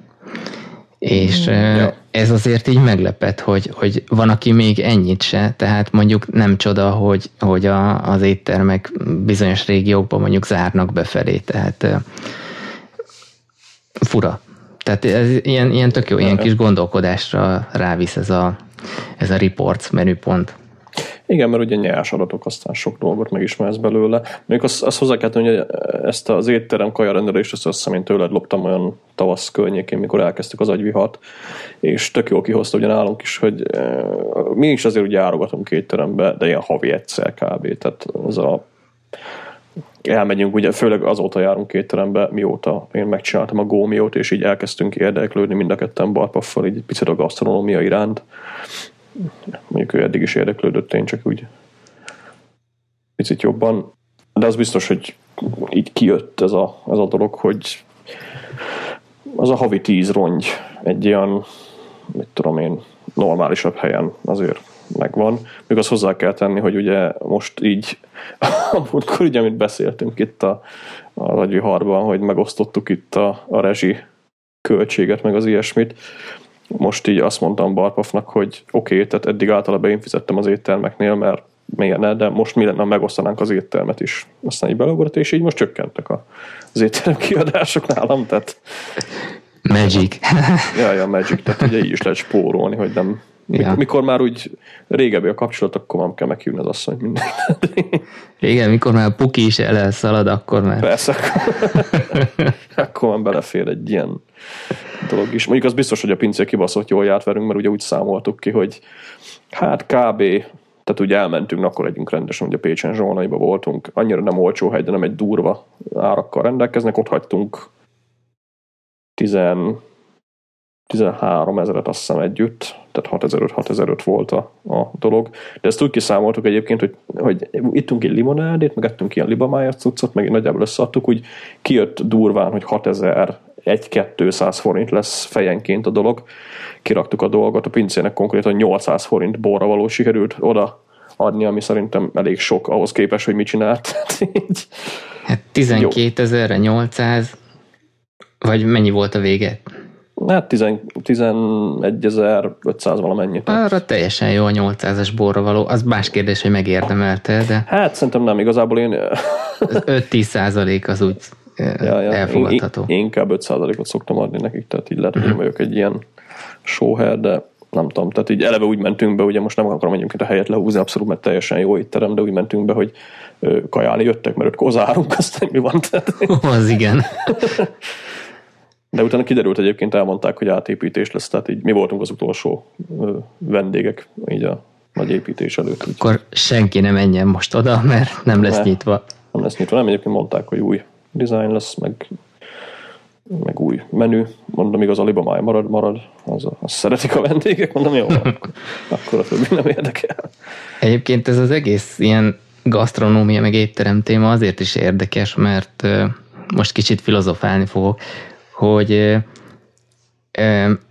És mm, ja. ez azért így meglepett, hogy, hogy van, aki még ennyit se, tehát mondjuk nem csoda, hogy, hogy a, az éttermek bizonyos régiókban mondjuk zárnak befelé, tehát fura. Tehát ez ilyen, ilyen tök jó, ilyen kis gondolkodásra rávisz ez a, ez a reports menüpont.
Igen, mert ugye nyers adatok, aztán sok dolgot megismersz belőle. Még azt, azt hozzá kell tenni, hogy ezt az étterem kajarendelést, ezt azt hiszem, én tőled loptam olyan tavasz környékén, mikor elkezdtük az agyvihart, és tök jól kihozta ugye nálunk is, hogy e, mi is azért ugye járogatunk étterembe, de ilyen havi egyszer kb. Tehát az a elmegyünk, ugye főleg azóta járunk étterembe, mióta én megcsináltam a gómiót, és így elkezdtünk érdeklődni mind a ketten Barpaffal, így picit a gasztronómia iránt mondjuk ő eddig is érdeklődött, én csak úgy picit jobban. De az biztos, hogy így kijött ez a, ez a dolog, hogy az a havi tíz rongy egy ilyen, mit tudom én, normálisabb helyen azért megvan. Még azt hozzá kell tenni, hogy ugye most így, [LAUGHS] amikor ugye, amit beszéltünk itt a, a harban, hogy megosztottuk itt a, a rezsi költséget, meg az ilyesmit, most így azt mondtam Barpafnak, hogy oké, okay, tehát eddig általában én fizettem az éttermeknél, mert miért ne, de most mi lenne, megosztanánk az éttermet is. Aztán így beleugrott, és így most csökkentek az étterem [LAUGHS] kiadások nálam, tehát...
Magic.
ja, ja, magic, tehát ugye így is lehet spórolni, hogy nem... Ja. Mikor már úgy régebbi a kapcsolat, akkor nem kell meghívni az asszony mindent.
Igen, mikor már a puki is elszalad, akkor már...
Persze. [LAUGHS] akkor már belefér egy ilyen dolog is. Mondjuk az biztos, hogy a pincé kibaszott jól járt velünk, mert ugye úgy számoltuk ki, hogy hát kb. Tehát ugye elmentünk, akkor együnk rendesen, ugye Pécsen Zsolnaiba voltunk, annyira nem olcsó hegy, de nem egy durva árakkal rendelkeznek, ott hagytunk 10, 13 ezeret azt hiszem együtt, tehát 6005 6005 volt a, a dolog. De ezt úgy kiszámoltuk egyébként, hogy, hogy ittunk egy limonádét, meg ettünk ilyen libamájat cuccot, meg nagyjából összeadtuk, úgy kijött durván, hogy 6000 1-200 forint lesz fejenként a dolog. Kiraktuk a dolgot, a pincének konkrétan 800 forint borra való sikerült oda adni, ami szerintem elég sok ahhoz képest, hogy mit csinált. [LAUGHS]
hát 12 ezerre 800, vagy mennyi volt a vége?
Hát 11.500 valamennyit.
Arra teljesen jó a 800-as borra való. Az más kérdés, hogy megérdemelte, de...
Hát szerintem nem, igazából én...
5-10 százalék az úgy ja, ja. elfogadható.
Én, inkább 5%-ot szoktam adni nekik, tehát így lehet, hogy én mhm. vagyok egy ilyen sóher, de nem tudom, tehát így eleve úgy mentünk be, ugye most nem akarom egyébként a helyet lehúzni, abszolút, mert teljesen jó étterem, de úgy mentünk be, hogy kajálni jöttek, mert ötkor zárunk, [LAUGHS] aztán mi van. Tehát... [LAUGHS]
Az igen. [LAUGHS]
De utána kiderült egyébként, elmondták, hogy átépítés lesz, tehát így mi voltunk az utolsó vendégek így a nagy építés előtt.
Akkor senki nem menjen most oda, mert nem lesz ne, nyitva.
Nem lesz nyitva, nem egyébként mondták, hogy új design lesz, meg, meg új menü. Mondom, igaz, a libamáj marad, marad. Az, az szeretik a vendégek, mondom, jó, [LAUGHS] akkor, a többi nem érdekel.
Egyébként ez az egész ilyen gasztronómia meg étterem téma azért is érdekes, mert most kicsit filozofálni fogok, hogy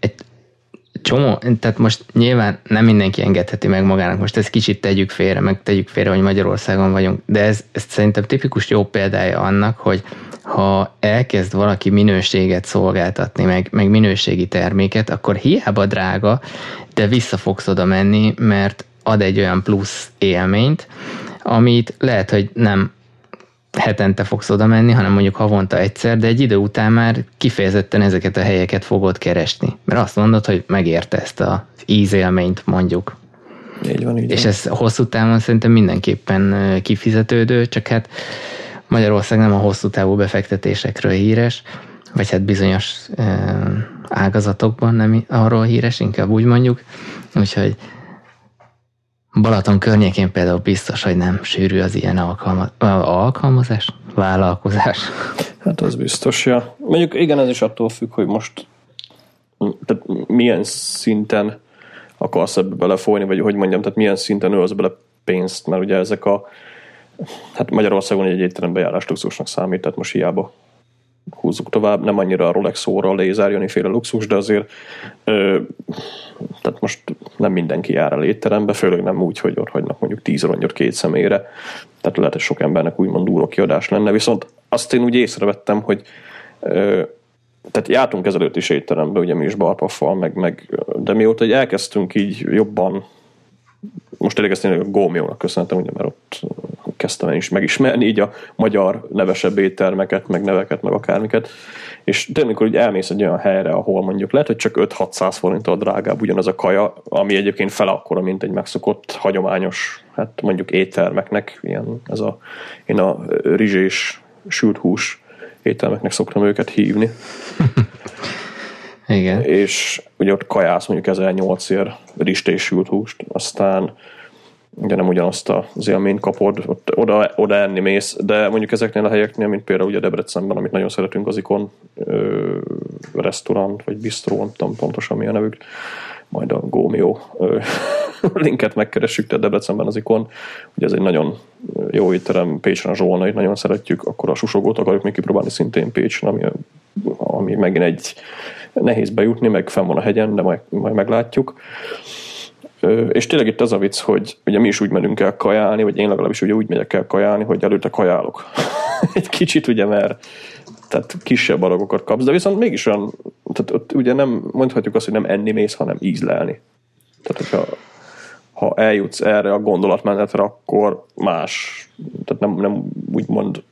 egy csomó, tehát most nyilván nem mindenki engedheti meg magának, most ezt kicsit tegyük félre, meg tegyük félre, hogy Magyarországon vagyunk, de ez, ez szerintem tipikus jó példája annak, hogy ha elkezd valaki minőséget szolgáltatni, meg, meg minőségi terméket, akkor hiába drága, de vissza fogsz oda menni, mert ad egy olyan plusz élményt, amit lehet, hogy nem hetente fogsz oda menni, hanem mondjuk havonta egyszer, de egy idő után már kifejezetten ezeket a helyeket fogod keresni. Mert azt mondod, hogy megérte ezt az ízélményt mondjuk.
Így van, így
És ez hosszú távon szerintem mindenképpen kifizetődő, csak hát Magyarország nem a hosszú távú befektetésekről híres, vagy hát bizonyos ágazatokban nem arról híres, inkább úgy mondjuk. Úgyhogy Balaton környékén például biztos, hogy nem sűrű az ilyen alkalma, alkalmazás, vállalkozás.
Hát az biztos, ja. Mondjuk igen, ez is attól függ, hogy most tehát milyen szinten akarsz ebbe belefolyni, vagy hogy mondjam, tehát milyen szinten ölsz bele pénzt, mert ugye ezek a hát Magyarországon egy étterembe járás luxusnak számít, tehát most hiába húzzuk tovább, nem annyira a Rolex óra, lézer, féle luxus, de azért ö, tehát most nem mindenki jár el étterembe, főleg nem úgy, hogy ott hagynak mondjuk tíz rongyot két személyre, tehát lehet, hogy sok embernek úgymond durva kiadás lenne, viszont azt én úgy észrevettem, hogy ö, tehát jártunk ezelőtt is étterembe, ugye mi is barpaffal, meg, meg, de mióta hogy elkezdtünk így jobban most tényleg ezt tényleg a Gómiónak köszönhetem, ugye, mert ott kezdtem is megismerni így a magyar nevesebb éttermeket, meg neveket, meg akármiket. És tényleg, amikor így elmész egy olyan helyre, ahol mondjuk lehet, hogy csak 5-600 forinttal drágább ugyanaz a kaja, ami egyébként fel akkora, mint egy megszokott hagyományos, hát mondjuk éttermeknek, ilyen ez a, én a rizsés sült hús ételmeknek szoktam őket hívni. [LAUGHS]
Igen.
És ugye ott kajász mondjuk 1008 ér ristésült húst, aztán ugye nem ugyanazt az élményt kapod, ott, oda, oda enni mész, de mondjuk ezeknél a helyeknél, mint például ugye Debrecenben, amit nagyon szeretünk, az ikon ö, restaurant, vagy bistró, nem tudom pontosan mi a nevük, majd a Gómió [LAUGHS] linket megkeressük, tehát Debrecenben az ikon, ugye ez egy nagyon jó étterem, Pécsen a Zsolnait nagyon szeretjük, akkor a susogót akarjuk még kipróbálni szintén Pécsen, ami, ami megint egy nehéz bejutni, meg fenn van a hegyen, de majd, majd meglátjuk. És tényleg itt az a vicc, hogy ugye mi is úgy menünk el kajálni, vagy én legalábbis ugye úgy megyek el kajálni, hogy előtte kajálok. [LAUGHS] Egy kicsit ugye, mert tehát kisebb aragokat kapsz, de viszont mégis olyan, tehát ott ugye nem mondhatjuk azt, hogy nem enni mész, hanem ízlelni. Tehát, hogyha ha eljutsz erre a gondolatmenetre, akkor más, tehát nem, nem úgymond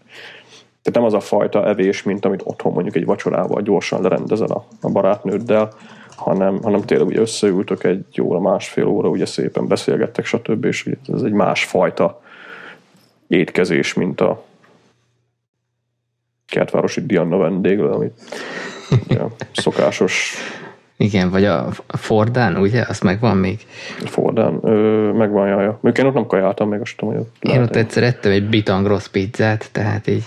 tehát nem az a fajta evés, mint amit otthon mondjuk egy vacsorával gyorsan lerendezel a, a barátnőddel, hanem, hanem tényleg ugye összeültök egy óra, másfél óra, ugye szépen beszélgettek, stb. És ugye ez egy másfajta étkezés, mint a kertvárosi Diana vendéglő, amit ugye, szokásos
igen, vagy a Fordán, ugye? Az megvan még?
Fordán, ö, megvan, jaja. Még én ott nem kajáltam, még azt tudom, hogy
ott Én ott egyszer ettem egy bitang rossz pizzát, tehát így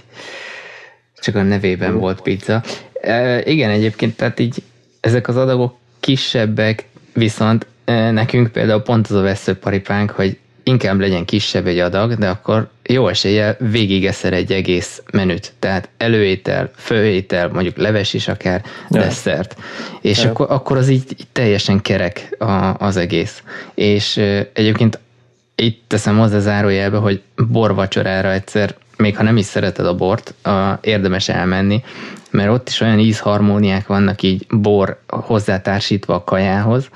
csak a nevében volt pizza. E, igen, egyébként, tehát így ezek az adagok kisebbek, viszont nekünk például pont az a veszőparipánk, hogy inkább legyen kisebb egy adag, de akkor jó esélye eszer egy egész menüt. Tehát előétel, főétel, mondjuk leves is akár, ja. desszert. És ja. akkor, akkor az így, így teljesen kerek a, az egész. És egyébként itt teszem hozzá zárójelbe, hogy borvacsorára egyszer, még ha nem is szereted a bort, érdemes elmenni, mert ott is olyan ízharmóniák vannak így bor hozzátársítva a kajához,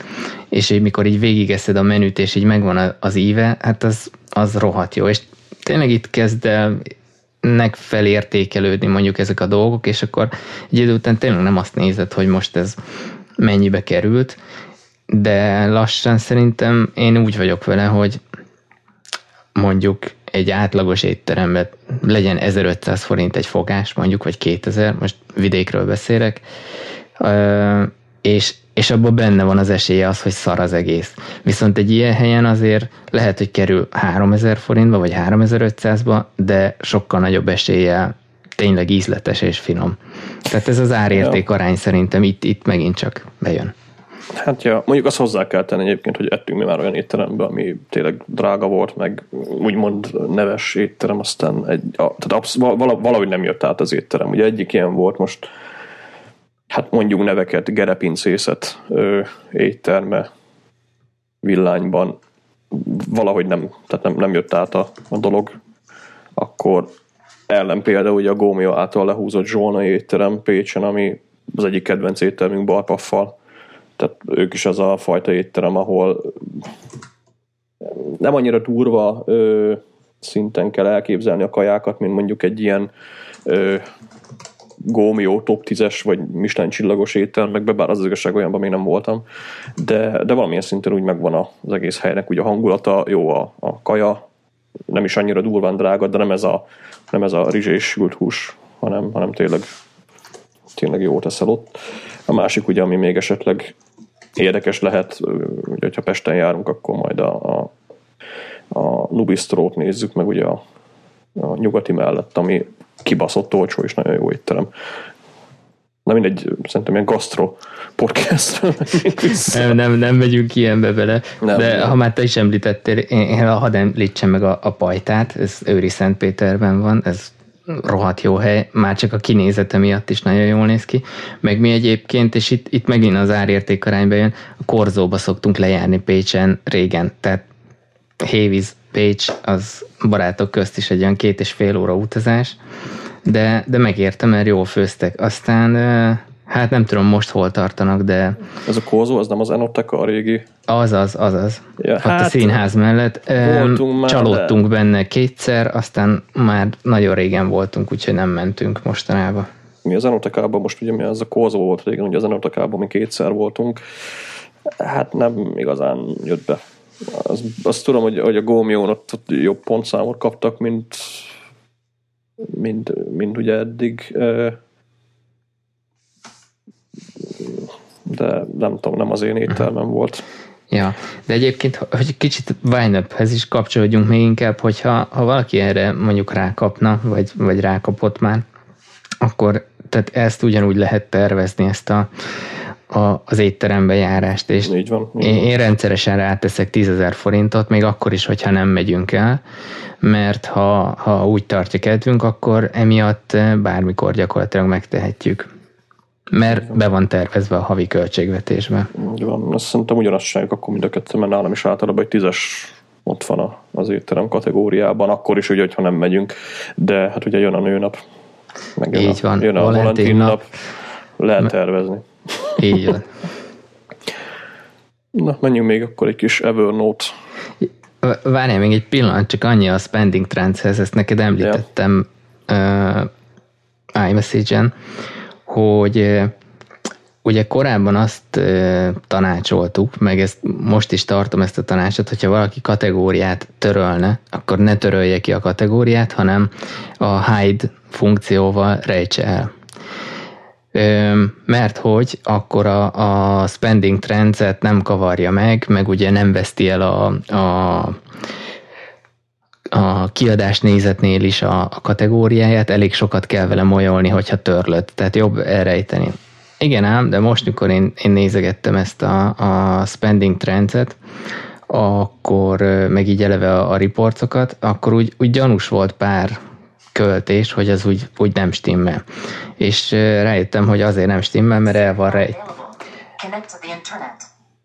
és így mikor így végigeszed a menüt, és így megvan az íve, hát az, az rohadt jó, és tényleg itt kezd el nek felértékelődni mondjuk ezek a dolgok, és akkor egy idő után tényleg nem azt nézed, hogy most ez mennyibe került, de lassan szerintem én úgy vagyok vele, hogy mondjuk egy átlagos étteremben legyen 1500 forint egy fogás, mondjuk, vagy 2000, most vidékről beszélek, és, és abban benne van az esélye az, hogy szar az egész. Viszont egy ilyen helyen azért lehet, hogy kerül 3000 forintba, vagy 3500-ba, de sokkal nagyobb eséllyel tényleg ízletes és finom. Tehát ez az árérték arány szerintem itt, itt megint csak bejön.
Hát ja, mondjuk azt hozzá kell tenni egyébként, hogy ettünk mi már olyan étteremben, ami tényleg drága volt, meg úgymond neves étterem, aztán egy, a, tehát absz, valahogy nem jött át az étterem. Ugye egyik ilyen volt most, hát mondjuk neveket, gerepincészet ö, étterme villányban, valahogy nem, tehát nem, nem jött át a, a dolog, akkor ellen például ugye a Gómia által lehúzott Zsolnai étterem Pécsen, ami az egyik kedvenc éttermünk Barpaffal, tehát ők is az a fajta étterem, ahol nem annyira durva ö, szinten kell elképzelni a kajákat, mint mondjuk egy ilyen ö, Gómió top 10-es, vagy Michelin csillagos étel, meg bár az igazság olyanban még nem voltam, de, de valamilyen szinten úgy megvan az egész helynek, ugye a hangulata, jó a, a kaja, nem is annyira durván drága, de nem ez a, nem ez a rizsés sült hús, hanem, hanem tényleg, tényleg jó teszel ott. A másik ugye, ami még esetleg érdekes lehet, ugye, hogyha Pesten járunk, akkor majd a, a, a Nubistrót nézzük meg ugye a, a nyugati mellett, ami kibaszott olcsó és nagyon jó étterem. Na mindegy, szerintem ilyen gastro podcast
Nem, nem, nem megyünk ilyenbe bele, nem, de nem. ha már te is említettél, én, én hadd említsem meg a, a pajtát, ez Őri Szentpéterben van, ez rohadt jó hely, már csak a kinézete miatt is nagyon jól néz ki, meg mi egyébként, és itt, itt megint az árérték arányba jön, a Korzóba szoktunk lejárni Pécsen régen, tehát Hévíz Pécs az barátok közt is egy olyan két és fél óra utazás, de, de megértem, mert jól főztek. Aztán Hát nem tudom most hol tartanak, de...
Ez a kózó, az nem az Enoteka a régi?
Azaz, azaz. Ja, hát a színház mellett. Voltunk már, Csalódtunk de... benne kétszer, aztán már nagyon régen voltunk, úgyhogy nem mentünk mostanában.
Mi az Enotekában most ugye mi az a kózó volt régen, ugye az Enotekában mi kétszer voltunk. Hát nem igazán jött be. Az, azt tudom, hogy, hogy a Gómión ott jobb pontszámot kaptak, mint mint, mint ugye eddig de nem tudom, nem az én ételmem volt.
Ja, de egyébként, hogy kicsit wine is kapcsolódjunk még inkább, hogyha ha valaki erre mondjuk rákapna, vagy, vagy rákapott már, akkor tehát ezt ugyanúgy lehet tervezni, ezt a, a, az étterembe járást, és
így van, így
én, én rendszeresen ráteszek 10 ezer forintot, még akkor is, hogyha nem megyünk el, mert ha, ha úgy tartja kedvünk, akkor emiatt bármikor gyakorlatilag megtehetjük mert be van tervezve a havi költségvetésbe.
Úgy van, azt szerintem ugyanazt csináljuk akkor mind a kettő, mert nálam is általában egy tízes ott van az étterem kategóriában, akkor is, ugye, hogyha nem megyünk, de hát ugye jön a nőnap,
meg jön Így
a,
van,
jön a Valentin nap, nap, lehet tervezni.
Így van.
Na, menjünk még akkor egy kis Evernote.
Várjál még egy pillanat, csak annyi a spending trendshez, ezt neked említettem ja. uh, iMessage-en, hogy ugye korábban azt tanácsoltuk, meg ezt most is tartom ezt a tanácsot, hogyha valaki kategóriát törölne, akkor ne törölje ki a kategóriát, hanem a hide funkcióval rejtse el. Mert hogy akkor a, a spending trendset nem kavarja meg, meg ugye nem veszti el a, a a kiadás nézetnél is a, a kategóriáját, elég sokat kell vele molyolni, hogyha törlött, tehát jobb elrejteni. Igen ám, de most, mikor én, én nézegettem ezt a, a spending trendset, akkor meg így eleve a, a riportokat, akkor úgy, úgy gyanús volt pár költés, hogy az úgy, úgy nem stimmel. És rájöttem, hogy azért nem stimmel, mert el van rejt.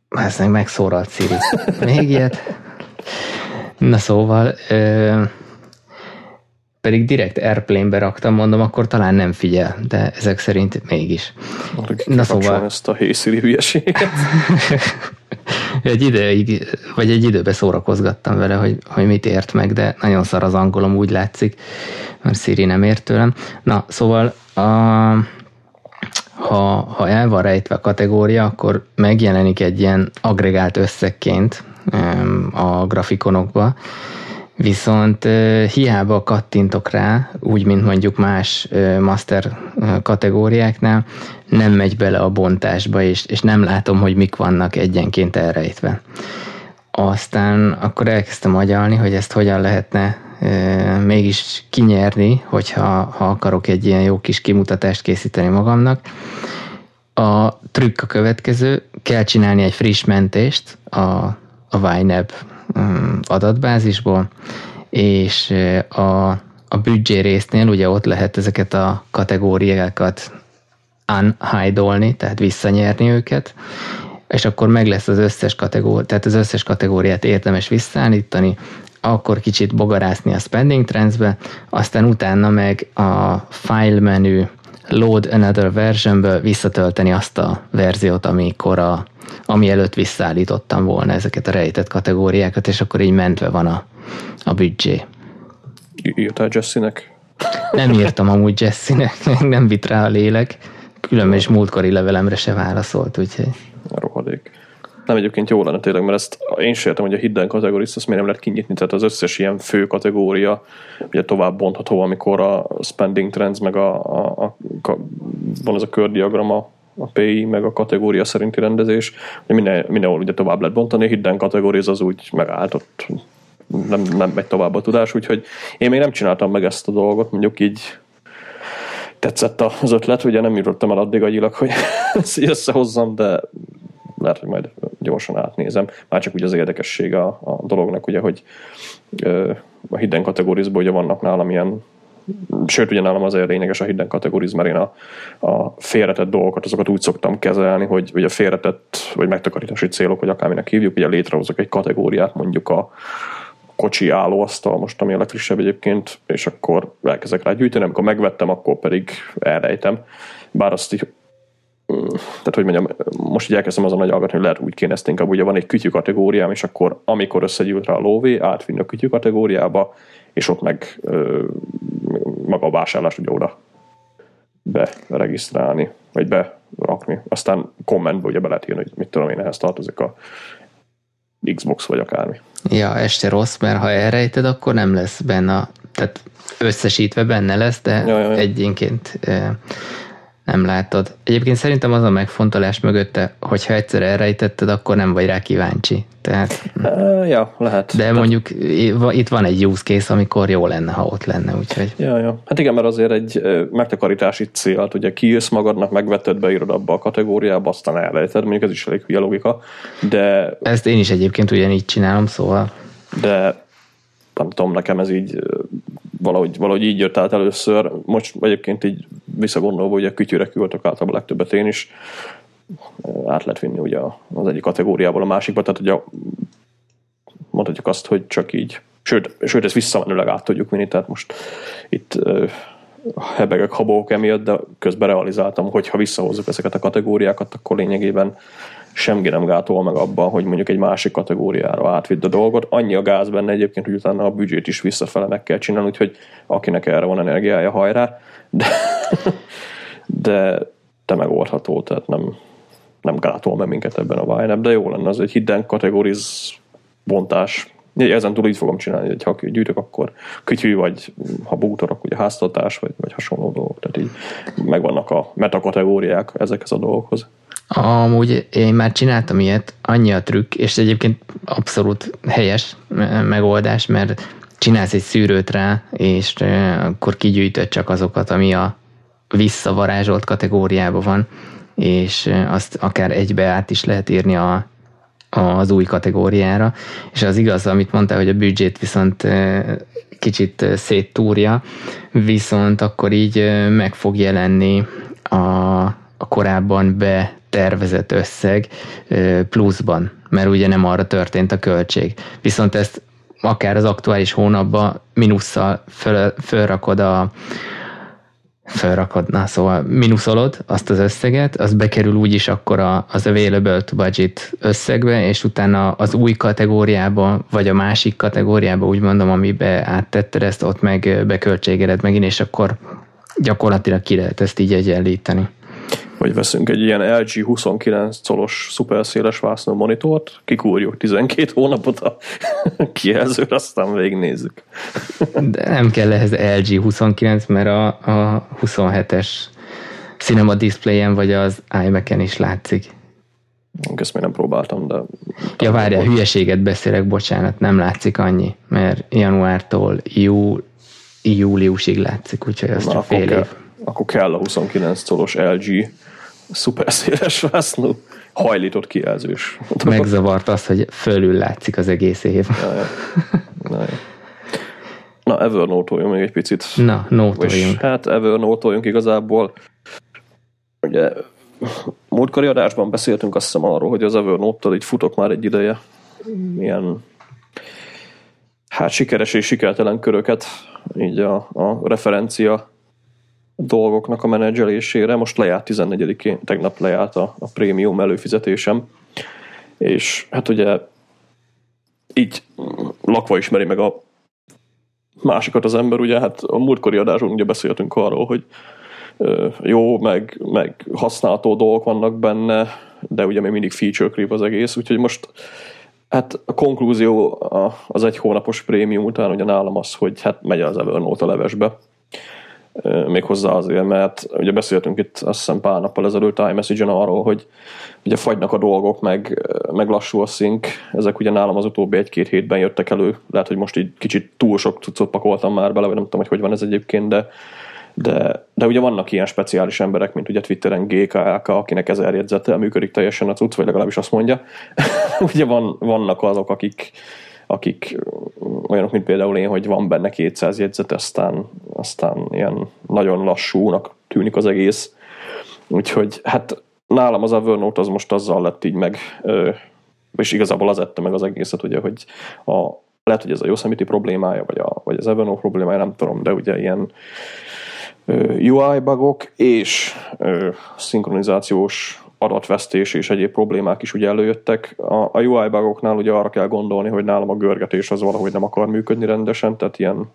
Ez meg megszóralt Siri. Még ilyet? Na szóval, ö, pedig direkt Airplane-be raktam, mondom, akkor talán nem figyel, de ezek szerint mégis.
Na szóval... ezt a hészíri hülyeséget. [LAUGHS]
egy ideig, vagy egy időben szórakozgattam vele, hogy, hogy mit ért meg, de nagyon szar az angolom, úgy látszik, mert Siri nem ért tőlem. Na, szóval a, ha, ha el van rejtve a kategória, akkor megjelenik egy ilyen agregált összegként, a grafikonokba, viszont hiába kattintok rá, úgy, mint mondjuk más master kategóriáknál, nem megy bele a bontásba, és, és nem látom, hogy mik vannak egyenként elrejtve. Aztán akkor elkezdtem agyalni, hogy ezt hogyan lehetne mégis kinyerni, hogyha ha akarok egy ilyen jó kis kimutatást készíteni magamnak. A trükk a következő, kell csinálni egy friss mentést a a YNAB um, adatbázisból, és a, a büdzsé résznél ugye ott lehet ezeket a kategóriákat unhide tehát visszanyerni őket, és akkor meg lesz az összes kategóriát, tehát az összes kategóriát érdemes visszaállítani, akkor kicsit bogarászni a spending trendsbe, aztán utána meg a file menü load another versionből visszatölteni azt a verziót, amikor a, ami előtt visszaállítottam volna ezeket a rejtett kategóriákat, és akkor így mentve van a, a büdzsé.
írtál Jesse-nek?
Nem írtam amúgy Jesse-nek, nem vitt rá a lélek. Különben is múltkori levelemre se válaszolt, úgyhogy...
Rohadék. Nem egyébként jó lenne tényleg, mert ezt én sem értem, hogy a hidden kategóriát azt miért nem lehet kinyitni, tehát az összes ilyen fő kategória ugye tovább bontható, amikor a spending trends, meg a, a, a, a van ez a kördiagrama, a PI, meg a kategória szerinti rendezés, hogy minden, mindenhol ugye tovább lehet bontani, hidden kategória az úgy megállt, ott nem, nem megy tovább a tudás, úgyhogy én még nem csináltam meg ezt a dolgot, mondjuk így tetszett az ötlet, ugye nem jutottam el addig agyilag, hogy [LAUGHS] ezt összehozzam, de lehet, hogy majd gyorsan átnézem. Már csak úgy az érdekesség a, a dolognak, ugye, hogy ö, a hidden kategorizban ugye vannak nálam ilyen sőt, ugye nálam azért lényeges a hidden kategoriz, mert én a, a félretett dolgokat, azokat úgy szoktam kezelni, hogy ugye félretett, vagy megtakarítási célok, vagy akárminek hívjuk, ugye létrehozok egy kategóriát, mondjuk a, kocsi állóasztal, most ami a legfrissebb egyébként, és akkor elkezdek rá gyűjteni, amikor megvettem, akkor pedig elrejtem. Bár azt így, mm, tehát hogy mondjam, most így elkezdem azon nagy hogy lehet úgy kéne ezt inkább, ugye van egy kütyű kategóriám, és akkor amikor összegyűlt rá a lóvé, átvinni a kütyű kategóriába, és ott meg ö, maga a vásárlás ugye oda beregisztrálni, vagy berakni. Aztán kommentbe ugye be lehet írni, hogy mit tudom én, ehhez tartozik a Xbox vagy akármi.
Ja, este rossz, mert ha elrejted, akkor nem lesz benne, tehát összesítve benne lesz, de ja, ja, ja. egyénként nem látod. Egyébként szerintem az a megfontolás mögötte, hogyha egyszer elrejtetted, akkor nem vagy rá kíváncsi. Tehát,
uh, ja, lehet.
De mondjuk itt van egy use case, amikor jó lenne, ha ott lenne, úgyhogy.
Ja, ja. Hát igen, mert azért egy megtakarítási célt, ugye kijössz magadnak, megvetted, beírod abba a kategóriába, aztán elrejted, mondjuk ez is elég hülye logika, de...
Ezt én is egyébként ugyanígy csinálom, szóval...
De nem tudom, nekem ez így valahogy, valahogy így jött át először. Most egyébként így visszagondolva, hogy a kütyűre küldök általában legtöbbet én is, át lehet vinni ugye az egyik kategóriából a másikba, tehát ugye mondhatjuk azt, hogy csak így, sőt, sőt ezt visszamenőleg át tudjuk vinni, tehát most itt hebegek, habók emiatt, de közben realizáltam, hogy ha visszahozzuk ezeket a kategóriákat, akkor lényegében semmi nem gátol meg abban, hogy mondjuk egy másik kategóriára átvidd a dolgot. Annyi a gáz benne egyébként, hogy utána a büdzsét is visszafele meg kell csinálni, úgyhogy akinek erre van energiája, hajrá. De, [LAUGHS] de te megoldható, tehát nem, nem gátol meg minket ebben a Wine de jó lenne az egy hidden kategoriz bontás. Ezen túl így fogom csinálni, hogy ha gyűjtök, akkor kütyű, vagy ha bútorok, ugye háztartás, vagy, vagy hasonló dolgok. Tehát így megvannak a metakategóriák ezekhez a dolgokhoz.
Amúgy én már csináltam ilyet, annyi a trükk, és egyébként abszolút helyes megoldás, mert csinálsz egy szűrőt rá, és akkor kigyűjtöd csak azokat, ami a visszavarázsolt kategóriában van, és azt akár egybe át is lehet írni a, az új kategóriára, és az igaz, amit mondta, hogy a büdzsét viszont kicsit széttúrja, viszont akkor így meg fog jelenni a, a korábban be tervezett összeg pluszban, mert ugye nem arra történt a költség. Viszont ezt akár az aktuális hónapban mínusszal föl, fölrakod a fölrakod, na szóval mínuszolod azt az összeget, az bekerül úgyis akkor a, az available to budget összegbe, és utána az új kategóriába, vagy a másik kategóriába, úgy mondom, amibe áttetted ezt, ott meg beköltségeled megint, és akkor gyakorlatilag ki lehet ezt így egyenlíteni
vagy veszünk egy ilyen LG 29 colos szuperszéles vásznú monitort, kikúrjuk 12 hónapot a [LAUGHS] kijelzőre, aztán végignézzük.
De nem kell ehhez LG 29, mert a, a 27-es Cinema Display-en vagy az iMac-en is látszik.
Ezt még nem próbáltam, de...
Ja, várjál, hülyeséget beszélek, bocsánat, nem látszik annyi, mert januártól jú, júliusig látszik, úgyhogy az Na, csak fél
év. Akkor kell a 29 colos LG szuper széles vásznú, hajlított kijelzős.
Megzavart az, hogy fölül látszik az egész év.
Ja, ja. Na, ja. Na, Evernote-oljunk még egy picit.
Na, nótoljunk.
Hát Evernote-oljunk igazából. Ugye múltkori adásban beszéltünk azt hiszem arról, hogy az Evernote-tal így futok már egy ideje. Milyen hát sikeres és sikertelen köröket így a, a referencia dolgoknak a menedzselésére. Most lejárt 14-én, tegnap lejárt a, a prémium előfizetésem, és hát ugye így lakva ismeri meg a másikat az ember, ugye hát a múltkori adáson ugye beszéltünk arról, hogy jó, meg, meg használható dolgok vannak benne, de ugye még mindig feature creep az egész, úgyhogy most hát a konklúzió az egy hónapos prémium után ugye nálam az, hogy hát megy az Evernote a levesbe. Méghozzá azért, mert ugye beszéltünk itt azt hiszem pár nappal ezelőtt iMessage-en arról, hogy ugye fagynak a dolgok, meg, meg lassú a szink. Ezek ugye nálam az utóbbi egy-két hétben jöttek elő. Lehet, hogy most így kicsit túl sok cuccot pakoltam már bele, vagy nem tudom, hogy hogy van ez egyébként, de de, de ugye vannak ilyen speciális emberek, mint ugye Twitteren GKLK, akinek ezer jegyzettel működik teljesen a cucc, vagy legalábbis azt mondja. [LAUGHS] ugye van, vannak azok, akik, akik olyanok, mint például én, hogy van benne 200 jegyzet, aztán, aztán ilyen nagyon lassúnak tűnik az egész. Úgyhogy hát nálam az Evernote az most azzal lett így meg, és igazából az ette meg az egészet, ugye, hogy a, lehet, hogy ez a Yosemite problémája, vagy, a, vagy az Evernote problémája, nem tudom, de ugye ilyen UI bugok és szinkronizációs adatvesztés és egyéb problémák is ugye előjöttek. A, a UI bugoknál ugye arra kell gondolni, hogy nálam a görgetés az valahogy nem akar működni rendesen, tehát ilyen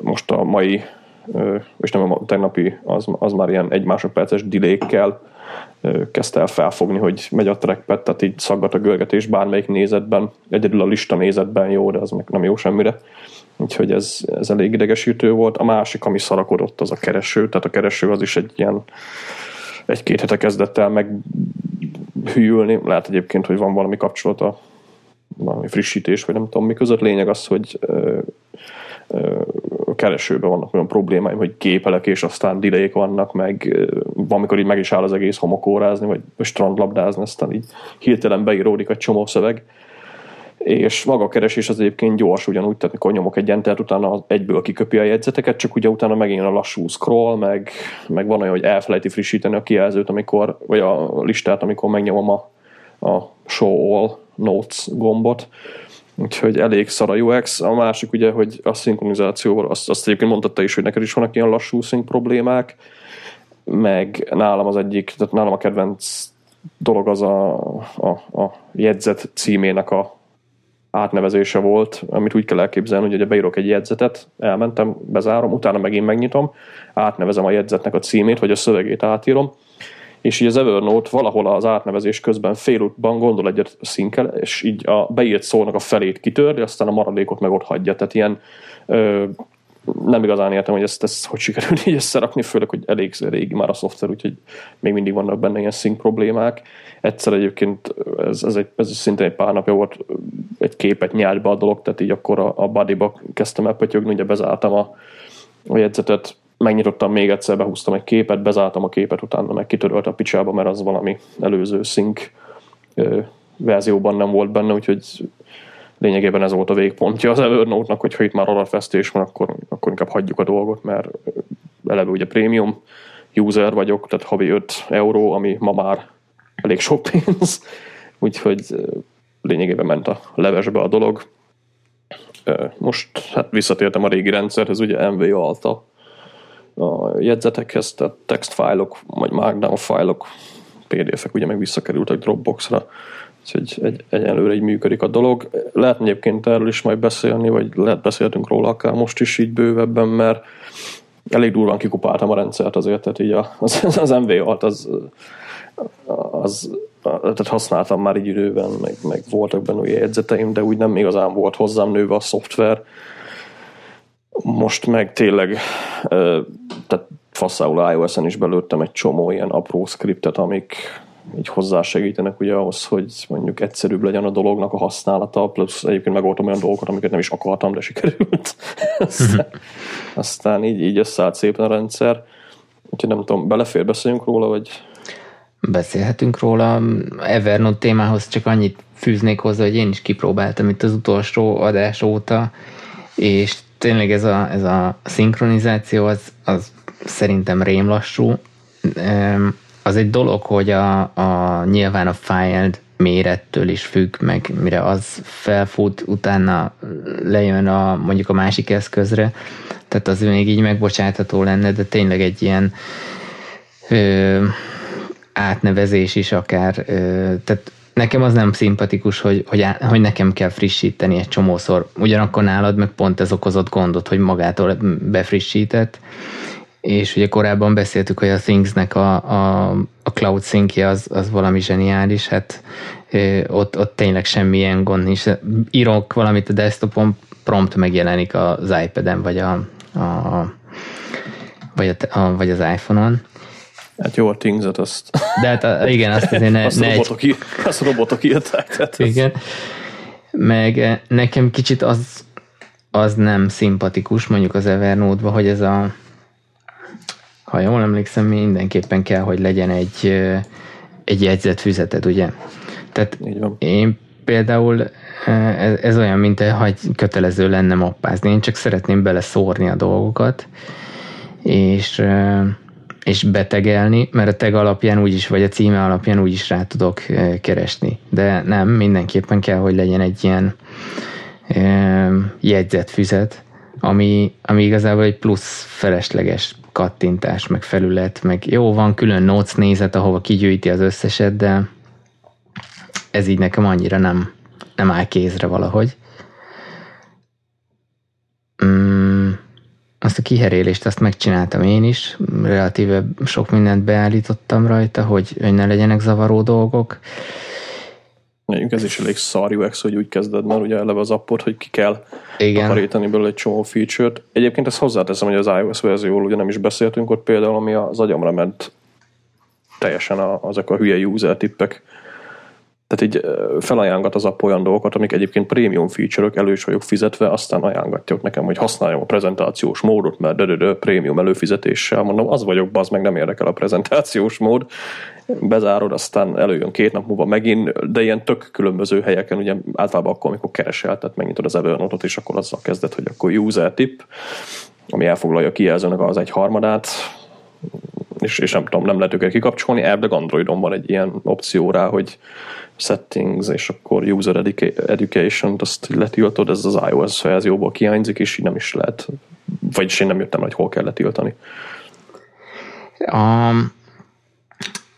most a mai és nem a tegnapi, az, az már ilyen egy másodperces delay-kkel kezdte el felfogni, hogy megy a trackpad, tehát így szaggat a görgetés bármelyik nézetben, egyedül a lista nézetben jó, de az meg nem jó semmire. Úgyhogy ez, ez elég idegesítő volt. A másik, ami szarakodott, az a kereső, tehát a kereső az is egy ilyen egy-két hete kezdett el meghűlni. Lehet egyébként, hogy van valami kapcsolata, valami frissítés, vagy nem tudom mi között. Lényeg az, hogy a keresőben vannak olyan problémáim, hogy képelek, és aztán dilék vannak, meg valamikor így meg is áll az egész homokórázni, vagy strandlabdázni, aztán így hirtelen beíródik egy csomó szöveg, és maga a keresés az egyébként gyors ugyanúgy, tehát mikor nyomok egy entert, utána egyből kiköpi a jegyzeteket, csak ugye utána megint a lassú scroll, meg, meg van olyan, hogy elfelejti frissíteni a kijelzőt, amikor, vagy a listát, amikor megnyomom a, a show all notes gombot, úgyhogy elég szar a UX. A másik ugye, hogy a szinkronizációval, azt, azt egyébként mondta is, hogy neked is vannak ilyen lassú szink problémák, meg nálam az egyik, tehát nálam a kedvenc dolog az a, a, a jegyzet címének a átnevezése volt, amit úgy kell elképzelni, hogy ugye beírok egy jegyzetet, elmentem, bezárom, utána megint megnyitom, átnevezem a jegyzetnek a címét, vagy a szövegét átírom, és így az Evernote valahol az átnevezés közben félútban gondol egyet szinkel, és így a beírt szónak a felét kitörli, aztán a maradékot meg ott hagyja. Tehát ilyen ö, nem igazán értem, hogy ezt, ezt hogy sikerült így összerakni, főleg, hogy elég régi már a szoftver, úgyhogy még mindig vannak benne ilyen szink problémák. Egyszer egyébként ez, ez, egy, ez szintén egy pár napja volt, egy képet nyált be a dolog, tehát így akkor a, a bodyba kezdtem el pötyögni, ugye bezártam a, a jegyzetet, megnyitottam még egyszer, behúztam egy képet, bezártam a képet, utána meg kitörölt a picsába, mert az valami előző szink verzióban nem volt benne, úgyhogy lényegében ez volt a végpontja az Evernote-nak, hogyha itt már adatvesztés van, akkor, akkor inkább hagyjuk a dolgot, mert eleve ugye prémium user vagyok, tehát havi 5 euró, ami ma már elég sok pénz, [LAUGHS] úgyhogy lényegében ment a levesbe a dolog. Most hát visszatértem a régi rendszerhez, ugye MV alta a jegyzetekhez, tehát textfájlok, vagy markdown fájlok, PDF-ek ugye meg visszakerültek Dropbox-ra, Úgyhogy egy, egyelőre így működik a dolog. Lehet egyébként erről is majd beszélni, vagy lehet beszéltünk róla akár most is így bővebben, mert elég durván kikupáltam a rendszert azért, tehát így az, az MV alt az, az, tehát használtam már így időben, meg, meg voltak benne új jegyzeteim, de úgy nem igazán volt hozzám nőve a szoftver. Most meg tényleg tehát faszául iOS-en is belőttem egy csomó ilyen apró skriptet, amik, így hozzásegítenek ugye ahhoz, hogy mondjuk egyszerűbb legyen a dolognak a használata, plusz egyébként megoldom olyan dolgokat, amiket nem is akartam, de sikerült. [LAUGHS] aztán, [LAUGHS] aztán így, így összeállt szépen a rendszer. Úgyhogy nem tudom, belefér beszéljünk róla, vagy...
Beszélhetünk róla. Evernote témához csak annyit fűznék hozzá, hogy én is kipróbáltam itt az utolsó adás óta, és tényleg ez a, ez a szinkronizáció az, az szerintem rémlassú az egy dolog, hogy a, a nyilván a file mérettől is függ, meg mire az felfut, utána lejön a, mondjuk a másik eszközre, tehát az még így megbocsátható lenne, de tényleg egy ilyen ö, átnevezés is akár, ö, tehát nekem az nem szimpatikus, hogy, hogy, hogy nekem kell frissíteni egy csomószor. Ugyanakkor nálad meg pont ez okozott gondot, hogy magától befrissített, és ugye korábban beszéltük, hogy a Thingsnek a, a, a cloud syncje az, az valami zseniális, hát ott, ott tényleg semmilyen gond nincs. Írok valamit a desktopon, prompt megjelenik az iPad-en, vagy, a, a, vagy, a, a, vagy az iPhone-on.
Hát jó a things azt.
De hát a, igen, azt azért ne, [LAUGHS]
azt,
ne
robotok, egy... azt robotok írták. Tehát
igen. Ez... Meg nekem kicsit az, az nem szimpatikus, mondjuk az Evernote-ba, hogy ez a ha jól emlékszem, mindenképpen kell, hogy legyen egy, egy jegyzetfüzeted, ugye? Tehát én például ez, ez olyan, mint ha kötelező lenne mappázni. Én csak szeretném beleszórni a dolgokat, és, és betegelni, mert a tag alapján úgyis, vagy a címe alapján úgyis rá tudok keresni. De nem, mindenképpen kell, hogy legyen egy ilyen jegyzetfüzet, ami, ami igazából egy plusz felesleges kattintás, meg felület, meg jó, van külön notes nézet, ahova kigyűjti az összeset, de ez így nekem annyira nem, nem áll kézre valahogy. Mm, azt a kiherélést azt megcsináltam én is, relatíve sok mindent beállítottam rajta, hogy, hogy ne legyenek zavaró dolgok.
Mondjuk ez is elég szar UX, hogy úgy kezded már ugye eleve az appot, hogy ki kell Igen. takarítani belőle egy csomó feature-t. Egyébként ezt hozzáteszem, hogy az iOS verzióról ugye nem is beszéltünk ott például, ami az agyamra ment teljesen a, azok a hülye user tippek, tehát így felajánlgat az app olyan dolgokat, amik egyébként prémium feature-ök, elő is vagyok fizetve, aztán ajánlgatjuk nekem, hogy használjam a prezentációs módot, mert de prémium előfizetéssel, mondom, az vagyok, az meg nem érdekel a prezentációs mód, bezárod, aztán előjön két nap múlva megint, de ilyen tök különböző helyeken, ugye általában akkor, amikor keresel, tehát megnyitod az Evernote-ot, és akkor azzal kezded, hogy akkor user tip, ami elfoglalja kijelzőnek az egy harmadát, és, és nem tudom, nem lehet őket kikapcsolni, elvileg Androidon van egy ilyen opció rá, hogy settings, és akkor user education-t azt letiltod, ez az iOS verzióból kiányzik, és így nem is lehet, vagyis én nem jöttem, hogy hol kell letiltani.
Um,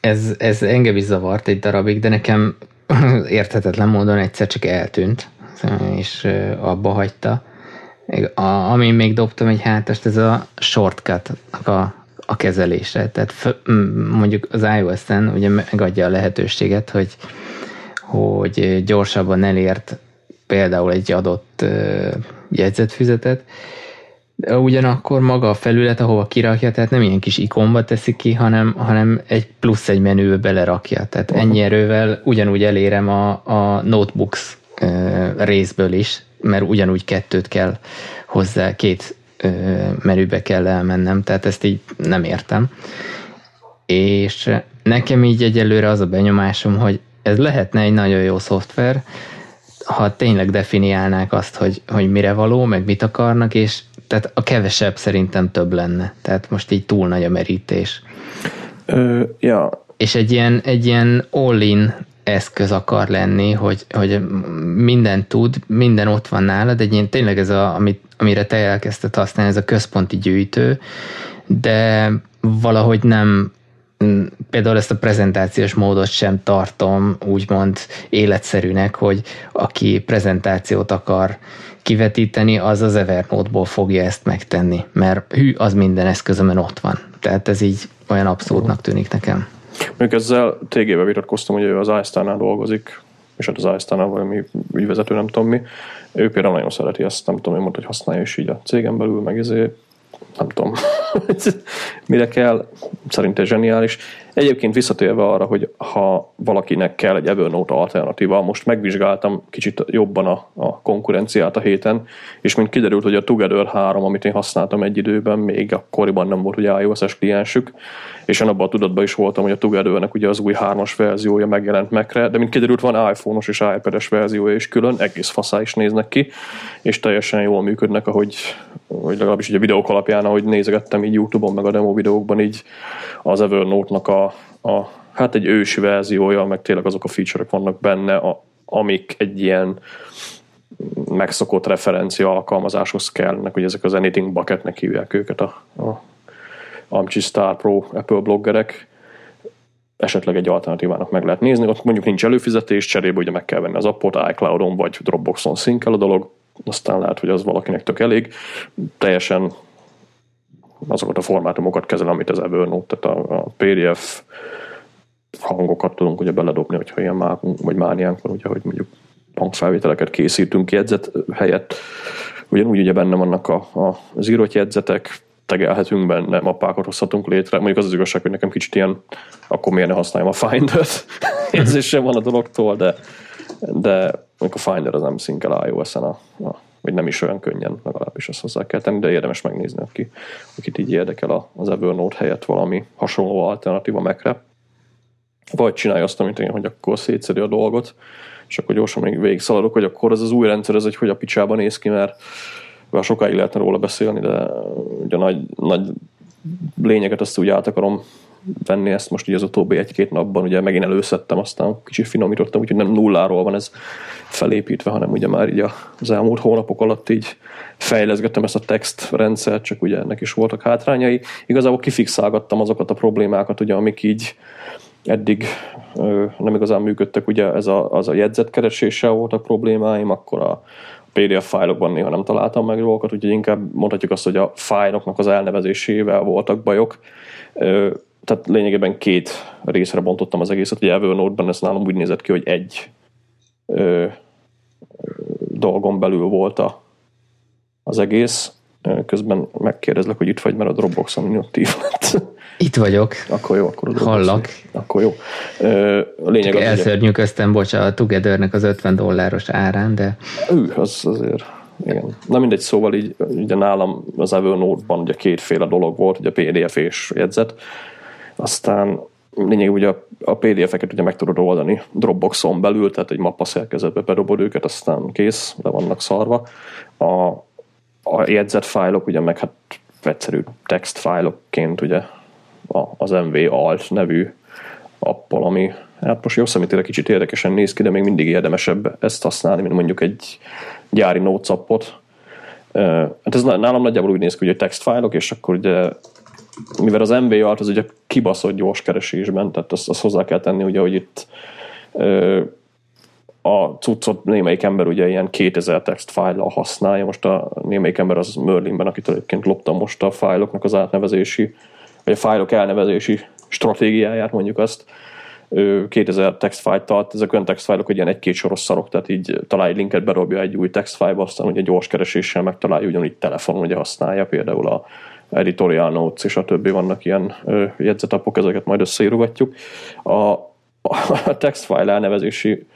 ez, ez engem is zavart egy darabig, de nekem [LAUGHS] érthetetlen módon egyszer csak eltűnt, és abba hagyta. A, amin még dobtam egy hátast, ez a shortcut a, a kezelése. Tehát mondjuk az iOS-en ugye megadja a lehetőséget, hogy hogy gyorsabban elért például egy adott jegyzetfüzetet, de ugyanakkor maga a felület, ahova kirakja, tehát nem ilyen kis ikonba teszi ki, hanem, hanem egy plusz egy menübe belerakja. Tehát ennyi erővel ugyanúgy elérem a, a notebooks részből is, mert ugyanúgy kettőt kell hozzá, két menübe kell elmennem, tehát ezt így nem értem. És nekem így egyelőre az a benyomásom, hogy ez lehetne egy nagyon jó szoftver, ha tényleg definiálnák azt, hogy, hogy mire való, meg mit akarnak, és tehát a kevesebb szerintem több lenne. Tehát most így túl nagy a merítés.
Ö, ja.
És egy ilyen, egy ilyen all-in eszköz akar lenni, hogy, hogy minden tud, minden ott van nálad, egy ilyen tényleg ez a, amit, amire te elkezdted használni, ez a központi gyűjtő, de valahogy nem Mm, például ezt a prezentációs módot sem tartom úgymond életszerűnek, hogy aki prezentációt akar kivetíteni, az az Evernote-ból fogja ezt megtenni, mert hű, az minden eszközömön ott van. Tehát ez így olyan abszurdnak tűnik nekem.
Még ezzel tégébe vitatkoztam, hogy ő az iStar-nál dolgozik, és hát az iStar-nál valami ügyvezető, nem tudom mi. Ő például nagyon szereti ezt, nem tudom, én mondta, hogy használja is így a cégen belül, meg ezért nem tudom, [LAUGHS] mire kell, szerintem zseniális. Egyébként visszatérve arra, hogy ha valakinek kell egy Evernote alternatíva, most megvizsgáltam kicsit jobban a, a konkurenciát a héten, és mint kiderült, hogy a Together 3, amit én használtam egy időben, még akkoriban nem volt ugye iOS-es kliensük, és én abban a tudatban is voltam, hogy a Together-nek ugye az új hármas verziója megjelent megre, de mint kiderült, van iPhone-os és iPad-es verziója is külön, egész faszá is néznek ki, és teljesen jól működnek, ahogy, hogy legalábbis ugye videók alapján, ahogy nézegettem így YouTube-on, meg a demo videókban így az Evernote-nak a, a hát egy ősi verziója, meg tényleg azok a feature-ek vannak benne, a, amik egy ilyen megszokott referencia alkalmazáshoz kellnek, hogy ezek az Anything Bucketnek hívják őket a, a Amchi Star Pro Apple bloggerek. esetleg egy alternatívának meg lehet nézni. Ott mondjuk nincs előfizetés, cserébe ugye meg kell venni az appot, iCloud-on vagy Dropbox-on szinkel a dolog, aztán lehet, hogy az valakinek tök elég. Teljesen azokat a formátumokat kezel, amit az Evernote, tehát a, a PDF hangokat tudunk ugye beledobni, hogyha ilyen mákunk, vagy mániánk van, ugye, hogy mondjuk hangfelvételeket készítünk jegyzet helyett. Ugyanúgy ugye benne vannak a, a, az írott jegyzetek, tegelhetünk benne, mappákat hozhatunk létre. Mondjuk az az igazság, hogy nekem kicsit ilyen, akkor miért ne használjam a Finder-t. [LAUGHS] Érzésem van a dologtól, de, de mondjuk a Finder az nem szinkel iOS-en, a, a, vagy nem is olyan könnyen, legalábbis azt hozzá kell tenni, de érdemes megnézni, aki, akit így érdekel az Evernote helyett valami hasonló alternatíva Mac-re. Vagy csinálja azt, amit én, hogy akkor szétszedi a dolgot, és akkor gyorsan még végig szaladok, hogy akkor ez az új rendszer, ez egy hogy a picsában néz ki, mert bár sokáig lehetne róla beszélni, de ugye nagy, nagy lényeget azt úgy át akarom venni ezt most ugye az utóbbi egy-két napban, ugye megint előszedtem, aztán kicsit finomítottam, úgyhogy nem nulláról van ez felépítve, hanem ugye már így az elmúlt hónapok alatt így fejleszgettem ezt a text rendszert, csak ugye ennek is voltak hátrányai. Igazából kifixálgattam azokat a problémákat, ugye, amik így eddig ö, nem igazán működtek, ugye ez a, az a jegyzetkereséssel voltak problémáim, akkor a, PDF fájlokban néha nem találtam meg dolgokat, úgyhogy inkább mondhatjuk azt, hogy a fájloknak az elnevezésével voltak bajok. Tehát lényegében két részre bontottam az egészet. Ugye Evernote-ban ez nálam úgy nézett ki, hogy egy ö, dolgon belül volt a, az egész. Közben megkérdezlek, hogy itt vagy, mert a Dropbox-on minőtív lett.
Itt vagyok.
Akkor jó, akkor
a Hallak.
Akkor jó.
A lényeg Csak az, elszörnyűköztem, bocsánat, a Togethernek az 50 dolláros árán, de...
Ő, az azért igen. Na mindegy, szóval így ugye nálam az Evernote-ban ugye kétféle dolog volt, ugye PDF és jegyzet. Aztán lényeg ugye a PDF-eket ugye meg tudod oldani Dropboxon belül, tehát egy mappa szerkezetbe bedobod őket, aztán kész, le vannak szarva. A, a jegyzett fájlok ugye meg hát egyszerű text fájlokként ugye az MV Alt nevű appal, ami hát most jó szemítére kicsit érdekesen néz ki, de még mindig érdemesebb ezt használni, mint mondjuk egy gyári notes appot. Hát ez nálam nagyjából úgy néz ki, hogy textfájlok, és akkor ugye mivel az MV Alt az ugye kibaszott gyors keresésben, tehát azt, azt hozzá kell tenni, ugye, hogy itt a cuccot némelyik ember ugye ilyen 2000 text fájlal használja, most a némelyik ember az Merlinben, akit egyébként loptam most a fájloknak az átnevezési vagy a fájlok elnevezési stratégiáját, mondjuk azt, 2000 textfájt tart, ezek olyan textfájlok, hogy ilyen egy-két soros szarok, tehát így találj linket, berobja egy új textfájba, aztán ugye gyors kereséssel megtalálja, ugyanúgy telefonon ugye használja, például a editorial notes és a többi vannak ilyen jegyzetapok, ezeket majd összeírogatjuk. A, a textfile elnevezési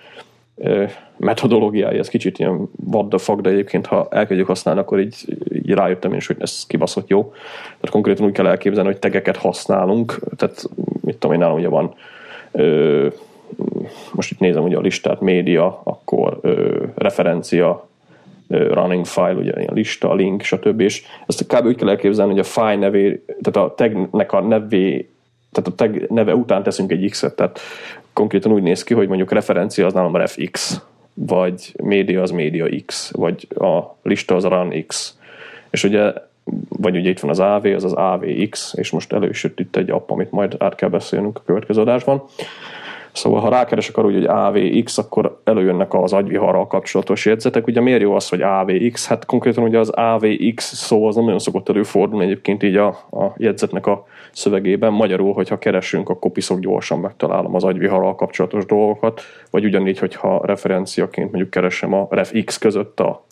metodológiája, ez kicsit ilyen what the fuck, de egyébként ha elkezdjük használni, akkor így, így rájöttem én is, hogy ez kibaszott jó. Tehát konkrétan úgy kell elképzelni, hogy tegeket használunk, tehát mit tudom én, nálam ugye van ö, most itt nézem ugye a listát, média, akkor ö, referencia, running file, ugye ilyen lista, link, stb. És ezt kb. úgy kell elképzelni, hogy a file nevé, tehát a tagnek a nevé tehát a tag neve után teszünk egy X-et, tehát konkrétan úgy néz ki, hogy mondjuk referencia az nálam refx, vagy média az média X, vagy a lista az run X. És ugye, vagy ugye itt van az AV, az az AVX, és most elősült itt egy app, amit majd át kell beszélnünk a következő adásban. Szóval, ha rákeresek arra, hogy AVX, akkor előjönnek az agyviharral kapcsolatos jegyzetek. Ugye miért jó az, hogy AVX? Hát konkrétan ugye az AVX szó az nem nagyon szokott előfordulni egyébként így a, a jegyzetnek a szövegében. Magyarul, hogyha keresünk, akkor piszok gyorsan megtalálom az agyviharral kapcsolatos dolgokat, vagy ugyanígy, hogyha referenciaként mondjuk keresem a refx között a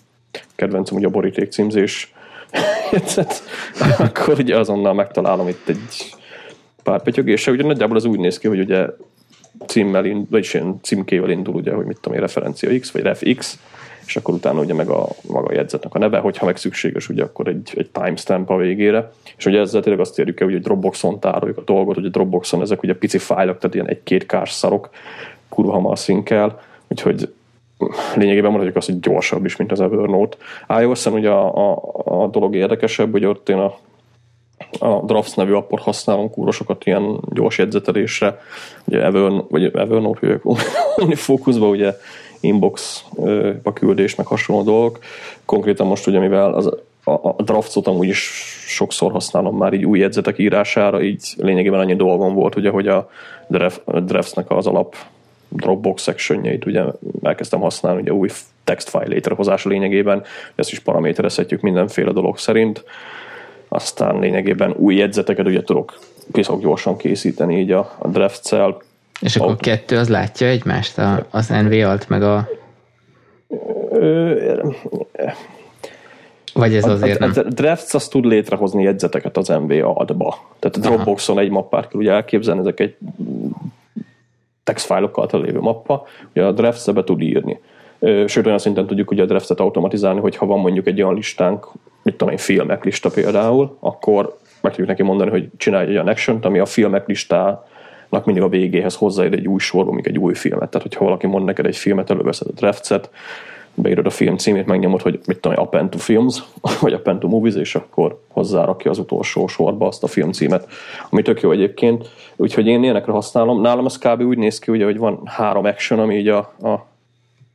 kedvencem ugye a boríték címzés [LAUGHS] jegyzet, akkor ugye azonnal megtalálom itt egy pár pötyögése. Ugye nagyjából az úgy néz ki, hogy ugye címmel, indul, vagyis ilyen címkével indul, ugye, hogy mit tudom én, referencia X, vagy ref X, és akkor utána ugye meg a maga a jegyzetnek a neve, hogyha meg szükséges, ugye akkor egy, egy timestamp a végére. És ugye ezzel tényleg azt érjük el, hogy Dropboxon tároljuk a dolgot, hogy a Dropboxon ezek ugye pici fájlok, tehát ilyen egy-két kárs szarok, kurva hamar szinkel, úgyhogy lényegében mondhatjuk azt, hogy gyorsabb is, mint az Evernote. iOS-en ugye a, a, a dolog érdekesebb, hogy ott én a a Drafts nevű appot használom kúrosokat ilyen gyors jegyzetelésre, ugye Evernote, vagy Evernote jövök fókuszba, ugye inbox a küldés, meg hasonló dolgok. Konkrétan most ugye, mivel az a, a draftsot amúgy is sokszor használom már így új jegyzetek írására, így lényegében annyi dolgom volt, ugye, hogy a, draft, a draftsnek az alap Dropbox sectionjeit ugye elkezdtem használni, ugye új textfile létrehozása lényegében, ezt is paraméterezhetjük mindenféle dolog szerint, aztán lényegében új jegyzeteket ugye tudok piszok gyorsan készíteni így a, a draft-szel.
És akkor a kettő az látja egymást, a, az NV alt meg a... Vagy ez azért a,
a, a Drafts azt tud létrehozni jegyzeteket az MV adba. Tehát a Dropboxon Aha. egy mappát kell ugye elképzelni, ezek egy textfájlokkal lévő mappa, ugye a drafts be tud írni. Sőt, olyan szinten tudjuk ugye a drafts automatizálni, hogy ha van mondjuk egy olyan listánk, mit tudom én, filmek lista például, akkor meg tudjuk neki mondani, hogy csinálj egy olyan action ami a filmek listának mindig a végéhez hozzáír egy új sorba, még egy új filmet. Tehát, hogyha valaki mond neked egy filmet, előveszed a draftset, beírod a film címét, megnyomod, hogy mit tudom, Append to Films, [LAUGHS] vagy Append to Movies, és akkor hozzárakja az utolsó sorba azt a film címet, ami tök jó egyébként. Úgyhogy én ilyenekre használom. Nálam ez kb. úgy néz ki, ugye, hogy van három action, ami így a, a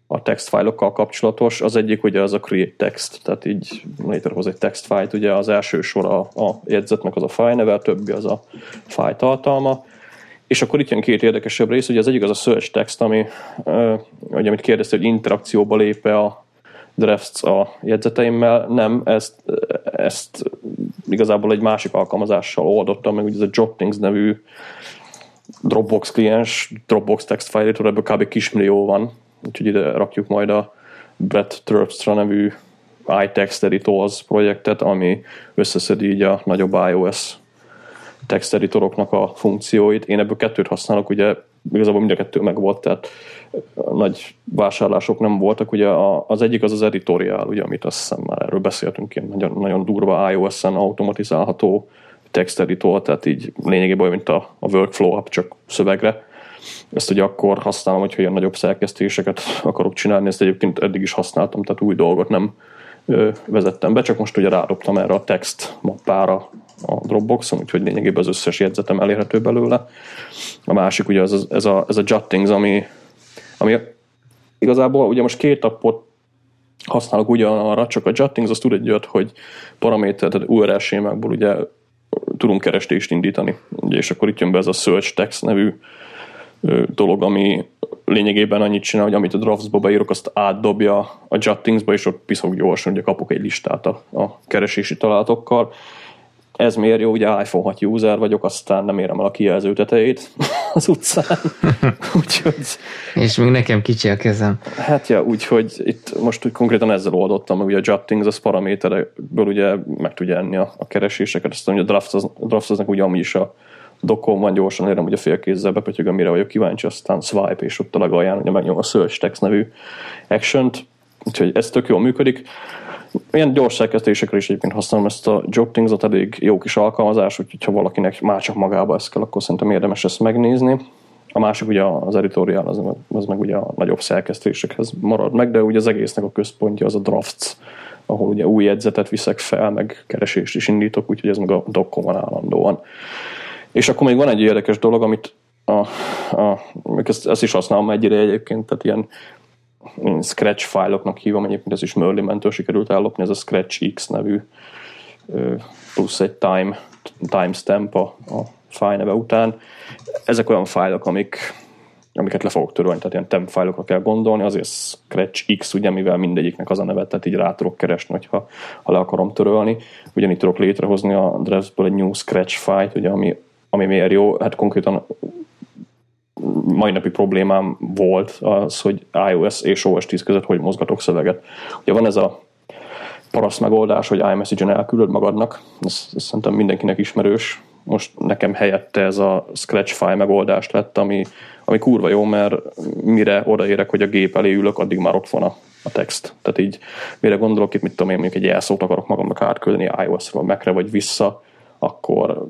a textfájlokkal kapcsolatos. Az egyik ugye az a create text, tehát így létrehoz egy textfájt, ugye az első sor a, a jegyzetnek az a fájl neve, a többi az a fájl tartalma. És akkor itt jön két érdekesebb rész, ugye az egyik az a search text, ami, ugye, amit kérdezte, hogy interakcióba lépe a drafts a jegyzeteimmel. Nem, ezt, ezt igazából egy másik alkalmazással oldottam, meg ugye ez a Jottings nevű Dropbox kliens, Dropbox text file ebből kb. kismillió van, úgyhogy ide rakjuk majd a Brett Terpstra nevű iText Editors projektet, ami összeszedi így a nagyobb iOS text editoroknak a funkcióit. Én ebből kettőt használok, ugye igazából mind a kettő meg volt, tehát nagy vásárlások nem voltak. Ugye az egyik az az editorial, ugye, amit azt hiszem már erről beszéltünk, ilyen nagyon, nagyon durva iOS-en automatizálható text editor, tehát így lényegében olyan, mint a, a workflow app, csak szövegre. Ezt ugye akkor használom, hogyha ilyen nagyobb szerkesztéseket akarok csinálni, ezt egyébként eddig is használtam, tehát új dolgot nem ö, vezettem be, csak most ugye rádobtam erre a text mappára a Dropboxon, úgyhogy lényegében az összes jegyzetem elérhető belőle. A másik ugye az, ez, a, ez a Juttings, ami, ami igazából ugye most két appot használok ugyanarra, csak a Juttings az tud egy olyat, hogy paraméter, tehát URL sémákból ugye tudunk kerestést indítani. Ugye, és akkor itt jön be ez a search text nevű dolog, ami lényegében annyit csinál, hogy amit a draftsba beírok, azt átdobja a Juttingsba, és ott piszok gyorsan, ugye kapok egy listát a, a keresési találatokkal. Ez miért jó, ugye iPhone 6 user vagyok, aztán nem érem el a kijelző tetejét [LAUGHS] az utcán. [LAUGHS]
úgyhogy... És még nekem kicsi a kezem.
Hát ja, úgyhogy itt most úgy konkrétan ezzel oldottam, meg ugye a Juttings az paraméterekből ugye meg tudja enni a, a kereséseket, aztán ugye a drafts, az, aznak ugye amúgy is a dokon van, gyorsan érem, hogy a félkézzel bepötyögöm, mire vagyok kíváncsi, aztán swipe, és ott a legalján ugye megnyom a search text nevű action úgyhogy ez tök jól működik. Ilyen gyors szerkesztésekre is egyébként használom ezt a Jottingsot, elég jó kis alkalmazás, úgyhogy ha valakinek már csak magába ezt kell, akkor szerintem érdemes ezt megnézni. A másik ugye az editorial, az, az meg ugye a nagyobb szerkesztésekhez marad meg, de ugye az egésznek a központja az a drafts, ahol ugye új jegyzetet viszek fel, meg keresést is indítok, úgyhogy ez meg a dokkon van állandóan. És akkor még van egy érdekes dolog, amit a, a, ezt, ezt is használom egyre egyébként, tehát ilyen Scratch fájloknak hívom, egyébként ez is Merlin mentől sikerült ellopni, ez a Scratch X nevű plusz egy time, timestamp a, a fájl neve után. Ezek olyan fájlok, amik, amiket le fogok törölni, tehát ilyen temp fájlokra kell gondolni, azért Scratch X, ugye, mivel mindegyiknek az a neve, tehát így rá tudok keresni, hogyha, ha le akarom törölni. Ugyanígy tudok létrehozni a Dressből egy new Scratch fájlt, ugye, ami ami miért jó, hát konkrétan mai napi problémám volt az, hogy iOS és OS 10 között hogy mozgatok szöveget. Ugye van ez a paraszt megoldás, hogy iMessage-en elküldöd magadnak, ez, ez szerintem mindenkinek ismerős. Most nekem helyette ez a Scratch file megoldást lett, ami, ami kurva jó, mert mire odaérek, hogy a gép elé ülök, addig már ott van a, a text. Tehát így mire gondolok, itt mit tudom én, mondjuk egy jelszót akarok magamnak átküldeni iOS-ról Mac-re vagy vissza, akkor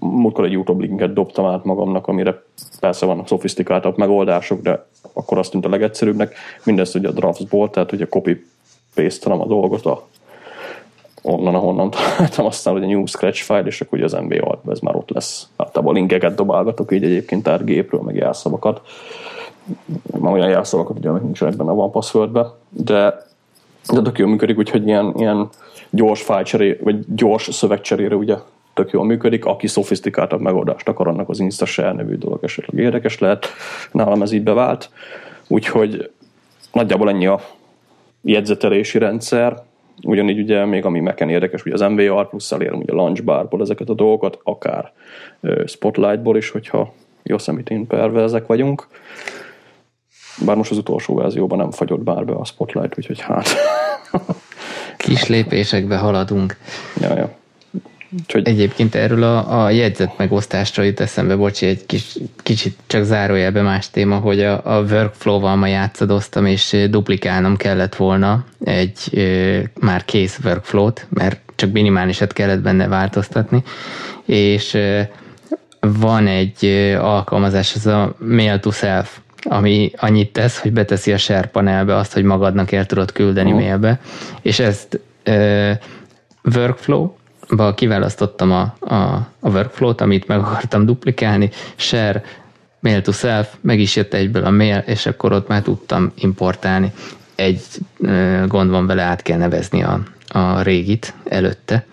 múltkor egy YouTube linket dobtam át magamnak, amire persze vannak szofisztikáltabb megoldások, de akkor azt tűnt a legegyszerűbbnek. Mindezt ugye a draftsból, tehát ugye copy paste a dolgot a onnan, ahonnan találtam, aztán ugye new scratch file, és akkor ugye az alt, ez már ott lesz. Általában linkeket dobálgatok így egyébként át gépről, meg jelszavakat. Már olyan jelszavakat ugye, amik nincsenek benne van passwordbe, de de tök jól működik, úgyhogy ilyen, ilyen gyors fájcseré, vagy gyors szövegcserére ugye tök jól működik, aki szofisztikáltabb megoldást akar, annak az InstaShare nevű dolog esetleg érdekes lehet. Nálam ez így bevált. Úgyhogy nagyjából ennyi a jegyzetelési rendszer. Ugyanígy ugye még ami meken érdekes, hogy az MVR plusz elérem ugye Launchbarból ezeket a dolgokat, akár Spotlightból is, hogyha Yosemite-n pervezek vagyunk. Bár most az utolsó verzióban nem fagyott bár be a Spotlight, úgyhogy hát...
Kis lépésekbe haladunk.
Ja, ja.
Úgyhogy... Egyébként erről a, a jegyzet megosztásra jut eszembe, bocsi, egy kis, kicsit csak zárójelbe más téma, hogy a, a workflow-val ma játszadoztam, és duplikálnom kellett volna egy e, már kész workflow-t, mert csak minimálisat kellett benne változtatni, és e, van egy alkalmazás, ez a Mail to Self, ami annyit tesz, hogy beteszi a share panelbe azt, hogy magadnak el tudod küldeni uh-huh. mailbe, és ezt e, workflow, ba kiválasztottam a, a, a workflow-t, amit meg akartam duplikálni, share, mail to self, meg is jött egyből a mail, és akkor ott már tudtam importálni. Egy gond van vele, át kell nevezni a, a régit előtte,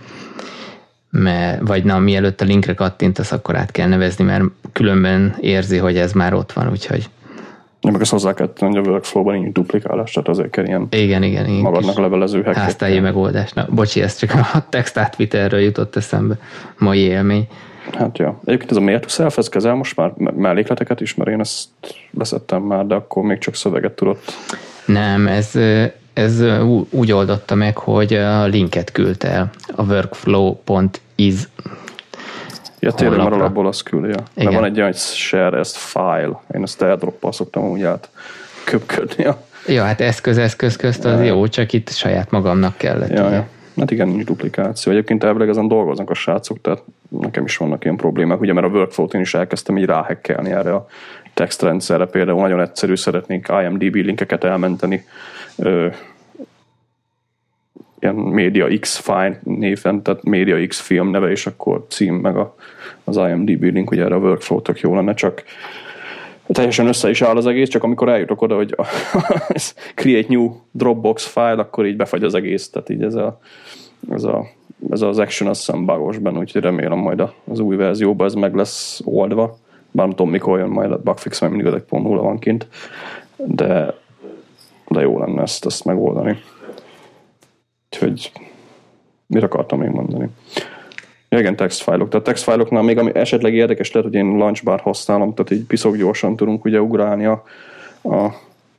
mert, vagy na, mielőtt a linkre kattintasz, akkor át kell nevezni, mert különben érzi, hogy ez már ott van, úgyhogy
Ja, meg ezt hozzá kell tenni, hogy a workflow-ban nincs duplikálás, tehát azért kell ilyen
igen, igen, igen,
magadnak levelező
Háztályi megoldás. Na, bocsi, ez csak a [LAUGHS] text átvitelről jutott eszembe, mai élmény.
Hát ja. Egyébként ez a Mail to Self, ez kezel most már mellékleteket is, mert én ezt leszettem már, de akkor még csak szöveget tudott.
Nem, ez, ez úgy oldotta meg, hogy a linket küldte el a workflow.is
Ja, tényleg, mert alapból az küldi. Ja. Mert van egy olyan, hogy share ezt file. Én ezt airdrop szoktam úgy át köpködni. Ja.
ja, hát eszköz-eszköz közt az ja. jó, csak itt saját magamnak kellett.
Ja, ja. Hát igen, nincs duplikáció. Egyébként elvileg ezen dolgoznak a srácok, tehát nekem is vannak ilyen problémák, ugye, mert a workflow-t én is elkezdtem így ráhekkelni erre a textrendszerre. Például nagyon egyszerű, szeretnénk IMDB linkeket elmenteni ilyen Media X file néven, tehát Media X film neve, és akkor cím meg a, az IMDb link, ugye erre a workflow tök jó lenne, csak teljesen össze is áll az egész, csak amikor eljutok oda, hogy [LAUGHS] create new Dropbox file, akkor így befagy az egész, tehát így ez, a, ez, a, ez az action az hiszem bugos benne, úgyhogy remélem majd az új verzióban ez meg lesz oldva, bár nem tudom mikor jön majd a bugfix, mert mindig az 1.0 van kint, de, de jó lenne ezt, ezt megoldani. Úgyhogy mit akartam még mondani? Ja, igen, textfájlok. Tehát textfájloknál még ami esetleg érdekes lehet, hogy én launchbar használom, tehát így piszok gyorsan tudunk ugye ugrálni a, a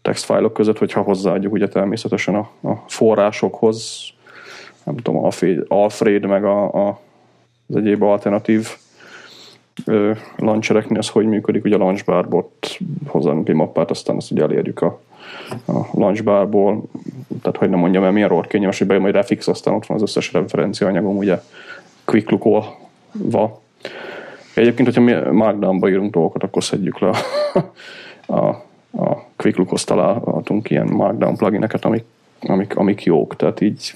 textfájlok között, hogyha hozzáadjuk ugye természetesen a, a forrásokhoz, nem tudom, Alfred, Alfred meg a, a, az egyéb alternatív ö, launchereknél az hogy működik, ugye a launchbarból hozzánk egy mappát, aztán azt ugye elérjük a, a launchbarból, tehát hogy nem mondjam el, milyen rohadt kényelmes, hogy bejön majd refix, aztán ott van az összes referenciaanyagom, ugye quick look Egyébként, hogyha mi Markdown-ba írunk dolgokat, akkor szedjük le a, a, a quick look találhatunk ilyen Markdown plugineket, amik, amik, amik jók, tehát így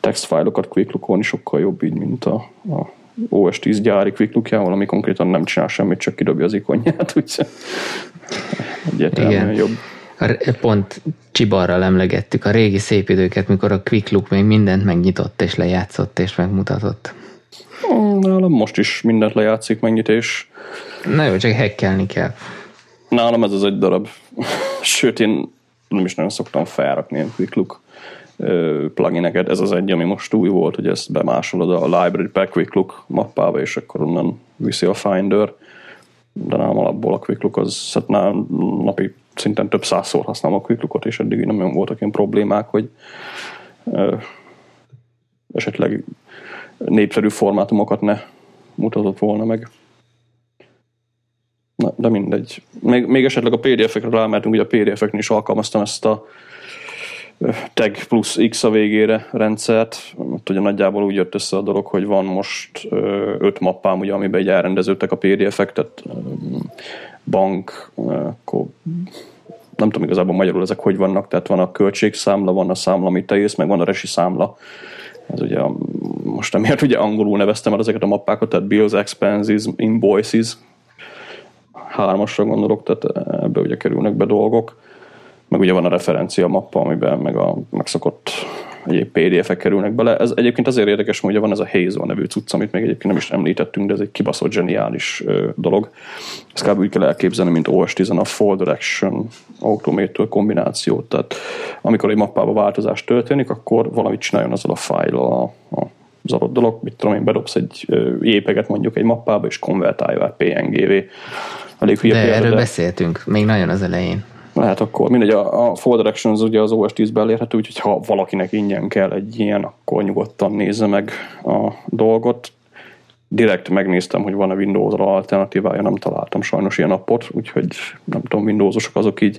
textfájlokat quick look sokkal jobb így, mint a, a OS 10 gyári quick lookjával, ami konkrétan nem csinál semmit, csak kidobja az ikonját, [LAUGHS] úgyhogy egyértelműen jobb.
Pont Csibarral emlegettük a régi szép időket, mikor a Quick Look még mindent megnyitott és lejátszott és megmutatott.
Nálam most is mindent lejátszik, megnyit és...
Na jó, csak hackelni kell.
Nálam ez az egy darab. Sőt, én nem is nagyon szoktam felrakni ilyen Quick Look plugineket. Ez az egy, ami most új volt, hogy ezt bemásolod a library per Quick Look mappába, és akkor onnan viszi a Finder. De nálam alapból a Quick Look az hát napi szinten több százszor használom a quicklookot, és eddig nem voltak ilyen problémák, hogy esetleg népszerű formátumokat ne mutatott volna meg. Na, de mindegy. Még, még esetleg a PDF-ekre rámertünk, ugye a PDF-eknél is alkalmaztam ezt a tag plusz X a végére rendszert. Ott ugye nagyjából úgy jött össze a dolog, hogy van most öt mappám, ugye, amiben egy elrendeződtek a PDF-ek, tehát bank, akkor nem tudom igazából magyarul ezek hogy vannak, tehát van a költségszámla, van a számla, amit te meg van a resi számla. Ez ugye most emiatt ugye angolul neveztem el ezeket a mappákat, tehát bills, expenses, invoices, hármasra gondolok, tehát ebbe ugye kerülnek be dolgok. meg ugye van a referencia mappa, amiben meg a megszokott egyéb PDF-ek kerülnek bele. Ez egyébként azért érdekes, hogy van ez a Hazel nevű cucc, amit még egyébként nem is említettünk, de ez egy kibaszott zseniális ö, dolog. Ezt kb. úgy kell elképzelni, mint OS 10 a Folder Action Automator kombinációt. Tehát amikor egy mappába változás történik, akkor valamit csináljon azzal a fájl a, a az adott dolog, mit tudom én, bedobsz egy jépeget mondjuk egy mappába, és konvertálja el PNG-vé.
Elég hülye de példa, erről de... beszéltünk, még nagyon az elején.
Lehet akkor, mindegy, a, a Folder Actions ugye az OS 10-ben elérhető, úgyhogy ha valakinek ingyen kell egy ilyen, akkor nyugodtan nézze meg a dolgot. Direkt megnéztem, hogy van-e Windows-ra alternatívája, nem találtam sajnos ilyen appot, úgyhogy nem tudom, Windowsosok azok így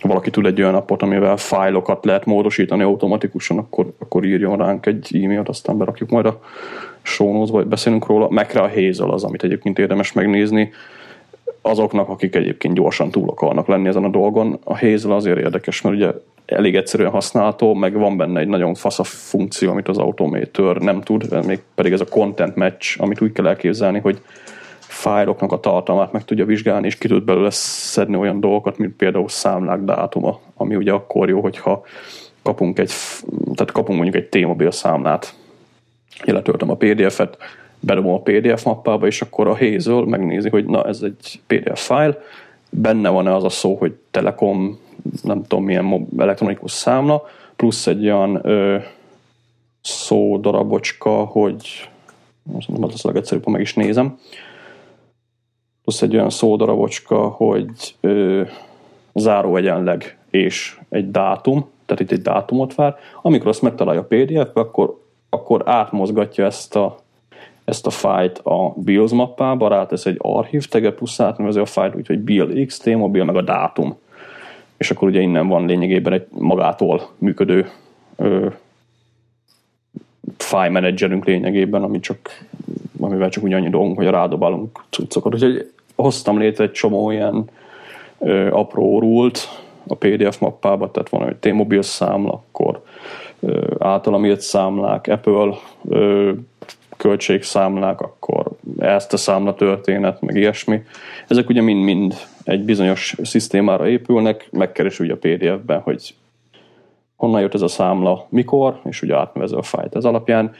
valaki tud egy olyan appot, amivel fájlokat lehet módosítani automatikusan, akkor, akkor írjon ránk egy e-mailt, aztán berakjuk majd a show vagy beszélünk róla. Megre a Hazel az, amit egyébként érdemes megnézni azoknak, akik egyébként gyorsan túl akarnak lenni ezen a dolgon. A Hazel azért érdekes, mert ugye elég egyszerűen használható, meg van benne egy nagyon fasz a funkció, amit az Automator nem tud, még pedig ez a content match, amit úgy kell elképzelni, hogy fájloknak a tartalmát meg tudja vizsgálni, és ki tud belőle szedni olyan dolgokat, mint például számlák dátuma, ami ugye akkor jó, hogyha kapunk egy, tehát kapunk mondjuk egy témobil számlát, letöltöm a PDF-et, bedobom a PDF mappába, és akkor a Hazel megnézi, hogy na ez egy PDF fájl, benne van-e az a szó, hogy Telekom, nem tudom milyen elektronikus számla, plusz egy olyan ö, szó darabocska, hogy nem az a legegyszerűbb, ha meg is nézem, plusz egy olyan szódarabocska, hogy ö, záróegyenleg és egy dátum, tehát itt egy dátumot vár. Amikor azt megtalálja a PDF-be, akkor, akkor átmozgatja ezt a, ezt a fájt a BIOS mappába, rátesz egy archív teget, plusz átnevezi a fájt, úgyhogy BIL X, T-mobil, meg a dátum. És akkor ugye innen van lényegében egy magától működő ö, file menedzserünk lényegében, ami csak, amivel csak úgy annyi dolgunk, hogy rádobálunk cuccokat. Úgyhogy hoztam létre egy csomó ilyen ö, apró rult a PDF mappába, tehát van egy T-Mobile számla, akkor ö, általam írt számlák, Apple ö, költségszámlák, akkor ezt a számla történet, meg ilyesmi. Ezek ugye mind-mind egy bizonyos szisztémára épülnek, megkeres ugye a PDF-ben, hogy honnan jött ez a számla, mikor, és ugye átnevező a fájt ez alapján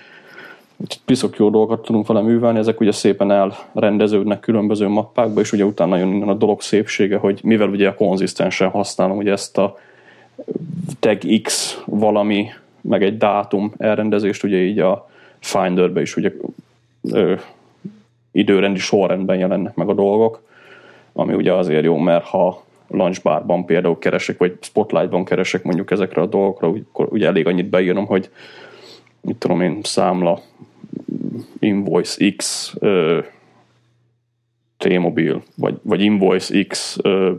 piszok jó dolgokat tudunk vele művelni, ezek ugye szépen elrendeződnek különböző mappákba, és ugye utána jön innen a dolog szépsége, hogy mivel ugye konzisztensen használom ugye ezt a tag X valami, meg egy dátum elrendezést, ugye így a Finderbe is ugye ö, időrendi sorrendben jelennek meg a dolgok, ami ugye azért jó, mert ha launchbarban például keresek, vagy spotlightban keresek mondjuk ezekre a dolgokra, akkor ugye elég annyit beírom, hogy mit tudom én, számla, Invoice X, uh, T-Mobile, vagy, vagy Invoice X, uh,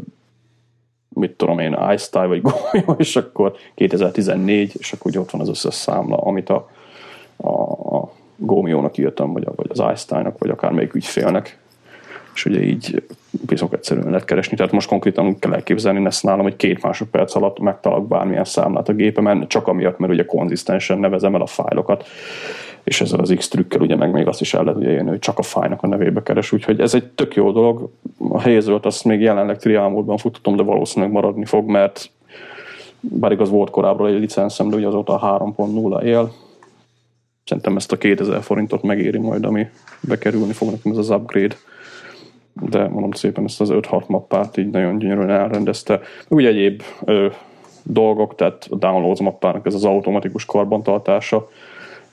mit tudom én, iStyle, vagy Goyo, és akkor 2014, és akkor ugye ott van az összes számla, amit a, a, Gomio-nak írtam, vagy, a, vagy az iStyle-nak, vagy akármelyik ügyfélnek, és ugye így bizony egyszerűen lehet keresni. Tehát most konkrétan kell elképzelni ezt nálam, hogy két másodperc alatt megtalak bármilyen számlát a gépemen, csak amiatt, mert ugye konzisztensen nevezem el a fájlokat, és ezzel az X trükkel ugye meg még azt is el lehet ugye jönni, hogy csak a fájnak a nevébe keres, úgyhogy ez egy tök jó dolog. A helyezőt azt még jelenleg triál módban futtatom, de valószínűleg maradni fog, mert bár igaz volt korábban egy licenszem, de ugye azóta a 3.0 él. Szerintem ezt a 2000 forintot megéri majd, ami bekerülni fog nekem ez az upgrade de mondom szépen ezt az 5-6 mappát így nagyon gyönyörűen elrendezte. Ugye egyéb ö, dolgok, tehát a downloads mappának ez az automatikus karbantartása,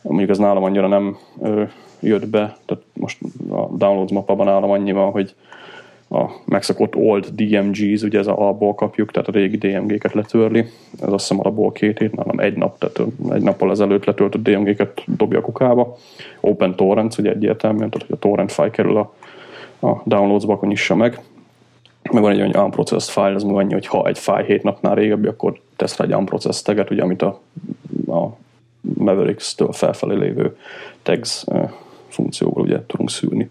mondjuk ez nálam annyira nem ö, jött be, tehát most a downloads mappában nálam annyi van, hogy a megszokott old DMGs, ugye ez a alból kapjuk, tehát a régi DMG-ket letörli. Ez azt hiszem alapból két hét, nálam egy nap, tehát egy nappal ezelőtt letöltött DMG-ket dobja a kukába. Open Torrents, ugye egyértelműen, tehát hogy a torrent file kerül a a downloads akkor nyissa meg. Meg van egy olyan unprocessed file, az annyi, hogy ha egy file 7 napnál régebbi, akkor tesz rá egy unprocessed taget, ugye, amit a, a Mavericks-től felfelé lévő tags funkcióval ugye tudunk szűrni.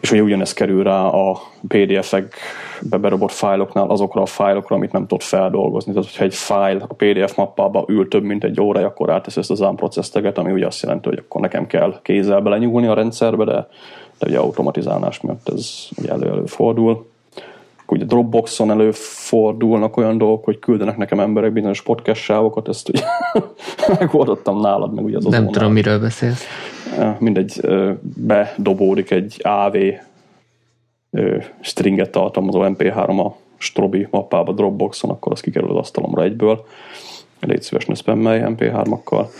És ugye ugyanezt kerül rá a PDF-ekbe berobott fájloknál azokra a fájlokra, amit nem tud feldolgozni. Tehát, hogyha egy fájl a PDF mappába ül több, mint egy óra, akkor átesz ezt az unprocessed taget, ami ugye azt jelenti, hogy akkor nekem kell kézzel belenyúlni a rendszerbe, de de ugye automatizálás miatt ez ugye elő-elő fordul. ugye Dropboxon előfordulnak olyan dolgok, hogy küldenek nekem emberek bizonyos podcast sávokat, ezt ugye [LAUGHS] megoldottam nálad, meg ugye az
Nem tudom, miről beszélsz.
Mindegy, bedobódik egy AV stringet tartalmazó MP3 a Strobi mappába Dropboxon, akkor az kikerül az asztalomra egyből. Légy szíves, ne spammelj MP3-akkal. [LAUGHS]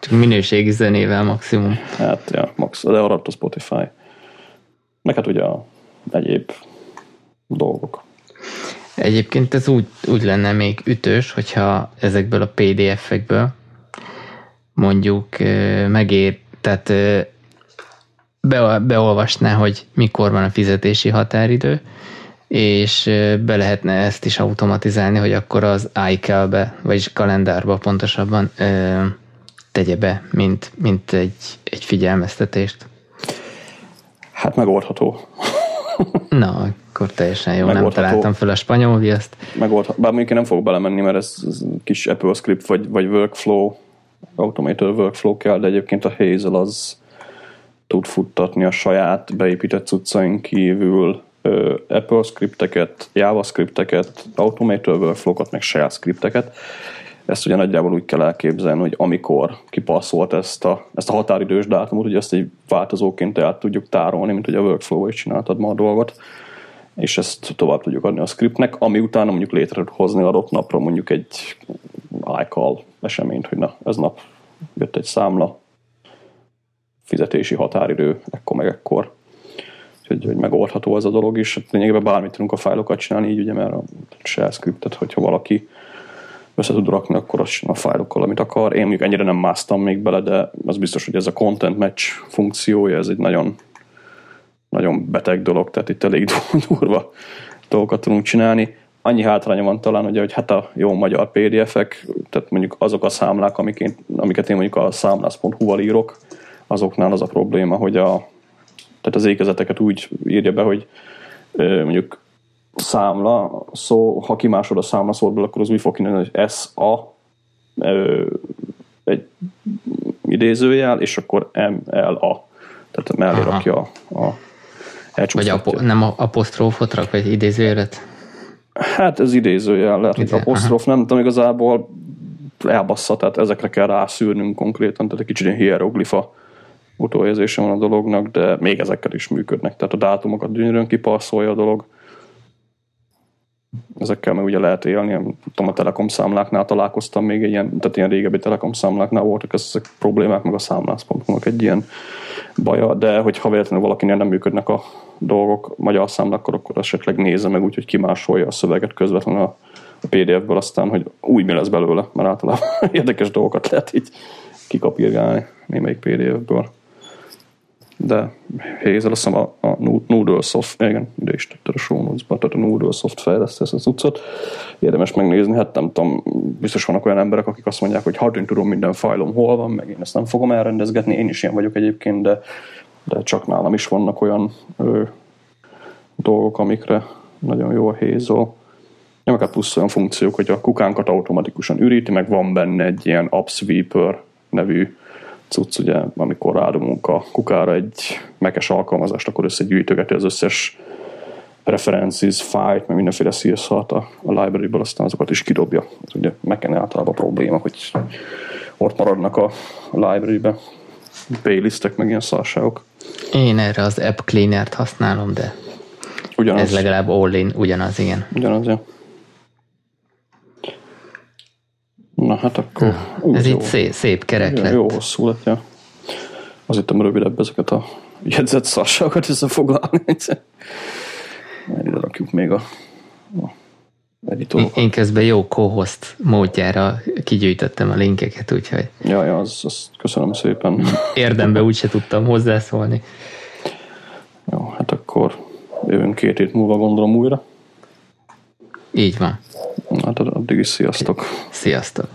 Csak minőségi zenével maximum.
Hát, ja, max, de aradt a Spotify. Meg hát ugye a egyéb dolgok.
Egyébként ez úgy, úgy lenne még ütős, hogyha ezekből a PDF-ekből mondjuk megér, tehát be, beolvasná, hogy mikor van a fizetési határidő, és be lehetne ezt is automatizálni, hogy akkor az iCal-be, vagyis kalendárba pontosabban tegye be, mint, mint egy, egy figyelmeztetést.
Hát megoldható.
Na, akkor teljesen jó, nem találtam fel a spanyol viaszt.
Megoldható, bár mondjuk én nem fogok belemenni, mert ez, ez kis Apple script vagy, vagy workflow, automated workflow kell, de egyébként a Hazel az tud futtatni a saját beépített cuccain kívül Apple scripteket, JavaScripteket, automated workflow-kat, meg saját scripteket. Ezt ugye nagyjából úgy kell elképzelni, hogy amikor kipasszolt ezt a, ezt a határidős dátumot, hogy ezt egy változóként el tudjuk tárolni, mint hogy a workflow is csináltad ma a dolgot, és ezt tovább tudjuk adni a scriptnek, ami utána mondjuk létre tud hozni adott napra mondjuk egy iCall eseményt, hogy na, ez nap jött egy számla, fizetési határidő, ekkor meg ekkor. Úgyhogy hogy megoldható ez a dolog is. Hát lényegében bármit tudunk a fájlokat csinálni, így ugye, mert a shell scriptet, hogyha valaki össze tud rakni, akkor azt a fájlokkal, amit akar. Én mondjuk ennyire nem másztam még bele, de az biztos, hogy ez a content match funkciója, ez egy nagyon, nagyon beteg dolog, tehát itt elég [LAUGHS] durva dolgokat tudunk csinálni. Annyi hátránya van talán, ugye, hogy hát a jó magyar PDF-ek, tehát mondjuk azok a számlák, amiket én, amiket én mondjuk a számlász.hu-val írok, azoknál az a probléma, hogy a, tehát az ékezeteket úgy írja be, hogy mondjuk számla, szó, ha kimásod a számla szóból, akkor az úgy fog kinőni, hogy S, A, egy idézőjel, és akkor M, L, A. Tehát mellé Aha. rakja a, a
Vagy apo, nem apostrofot rak, vagy idézőjelet?
Hát ez idézőjel lehet, hogy apostrof, nem tudom, igazából elbassza, tehát ezekre kell rászűrnünk konkrétan, tehát egy kicsit ilyen hieroglifa utóérzése van a dolognak, de még ezekkel is működnek. Tehát a dátumokat gyönyörűen kipasszolja a dolog. Ezekkel meg ugye lehet élni, nem tudom, a Telekom számláknál találkoztam még egy ilyen, tehát ilyen régebbi Telekom számláknál voltak ezek problémák, meg a számlász.hu egy ilyen baja, de hogyha véletlenül valakinél nem működnek a dolgok magyar számlákkal, akkor esetleg nézze meg úgy, hogy kimásolja a szöveget közvetlenül a PDF-ből aztán, hogy új mi lesz belőle, mert általában [LAUGHS] érdekes dolgokat lehet így kikapírgálni némelyik PDF-ből de Hazel azt hiszem a, a Noodle Soft, igen, ide is tette a show notes tehát a Noodle Soft fejleszte ezt az utcot. Érdemes megnézni, hát nem tudom, biztos vannak olyan emberek, akik azt mondják, hogy hát tudom minden fájlom hol van, meg én ezt nem fogom elrendezgetni, én is ilyen vagyok egyébként, de, de csak nálam is vannak olyan ö, dolgok, amikre nagyon jó a Hazel. Nem akár plusz olyan funkciók, hogy a kukánkat automatikusan üríti, meg van benne egy ilyen AppSweeper nevű cucc, ugye, amikor rádomunk a kukára egy mekes alkalmazást, akkor összegyűjtögeti az összes references, fájt, meg mindenféle szírszart a, a library-ből, aztán azokat is kidobja. Ez ugye Mac-en általában probléma, hogy ott maradnak a, a library-be playlistek, meg ilyen szarságok.
Én erre az app cleaner-t használom, de ugyanaz. ez legalább all-in, ugyanaz, igen.
Ugyanaz, ja. Na hát akkor...
Ú, Ez jó. itt szép, szép kerek
jó,
lett.
Jó hosszú lett, ja. Az itt a rövidebb ezeket a jegyzett szarságokat összefoglalni. [LAUGHS] Ide rakjuk még a, a
Én, én közben jó co-host módjára kigyűjtöttem a linkeket, úgyhogy...
Ja, ja, az, az köszönöm szépen.
Érdembe úgyse tudtam hozzászólni.
Jó, hát akkor jövünk két hét múlva gondolom újra.
Így van.
Hát addig is sziasztok.
Sziasztok.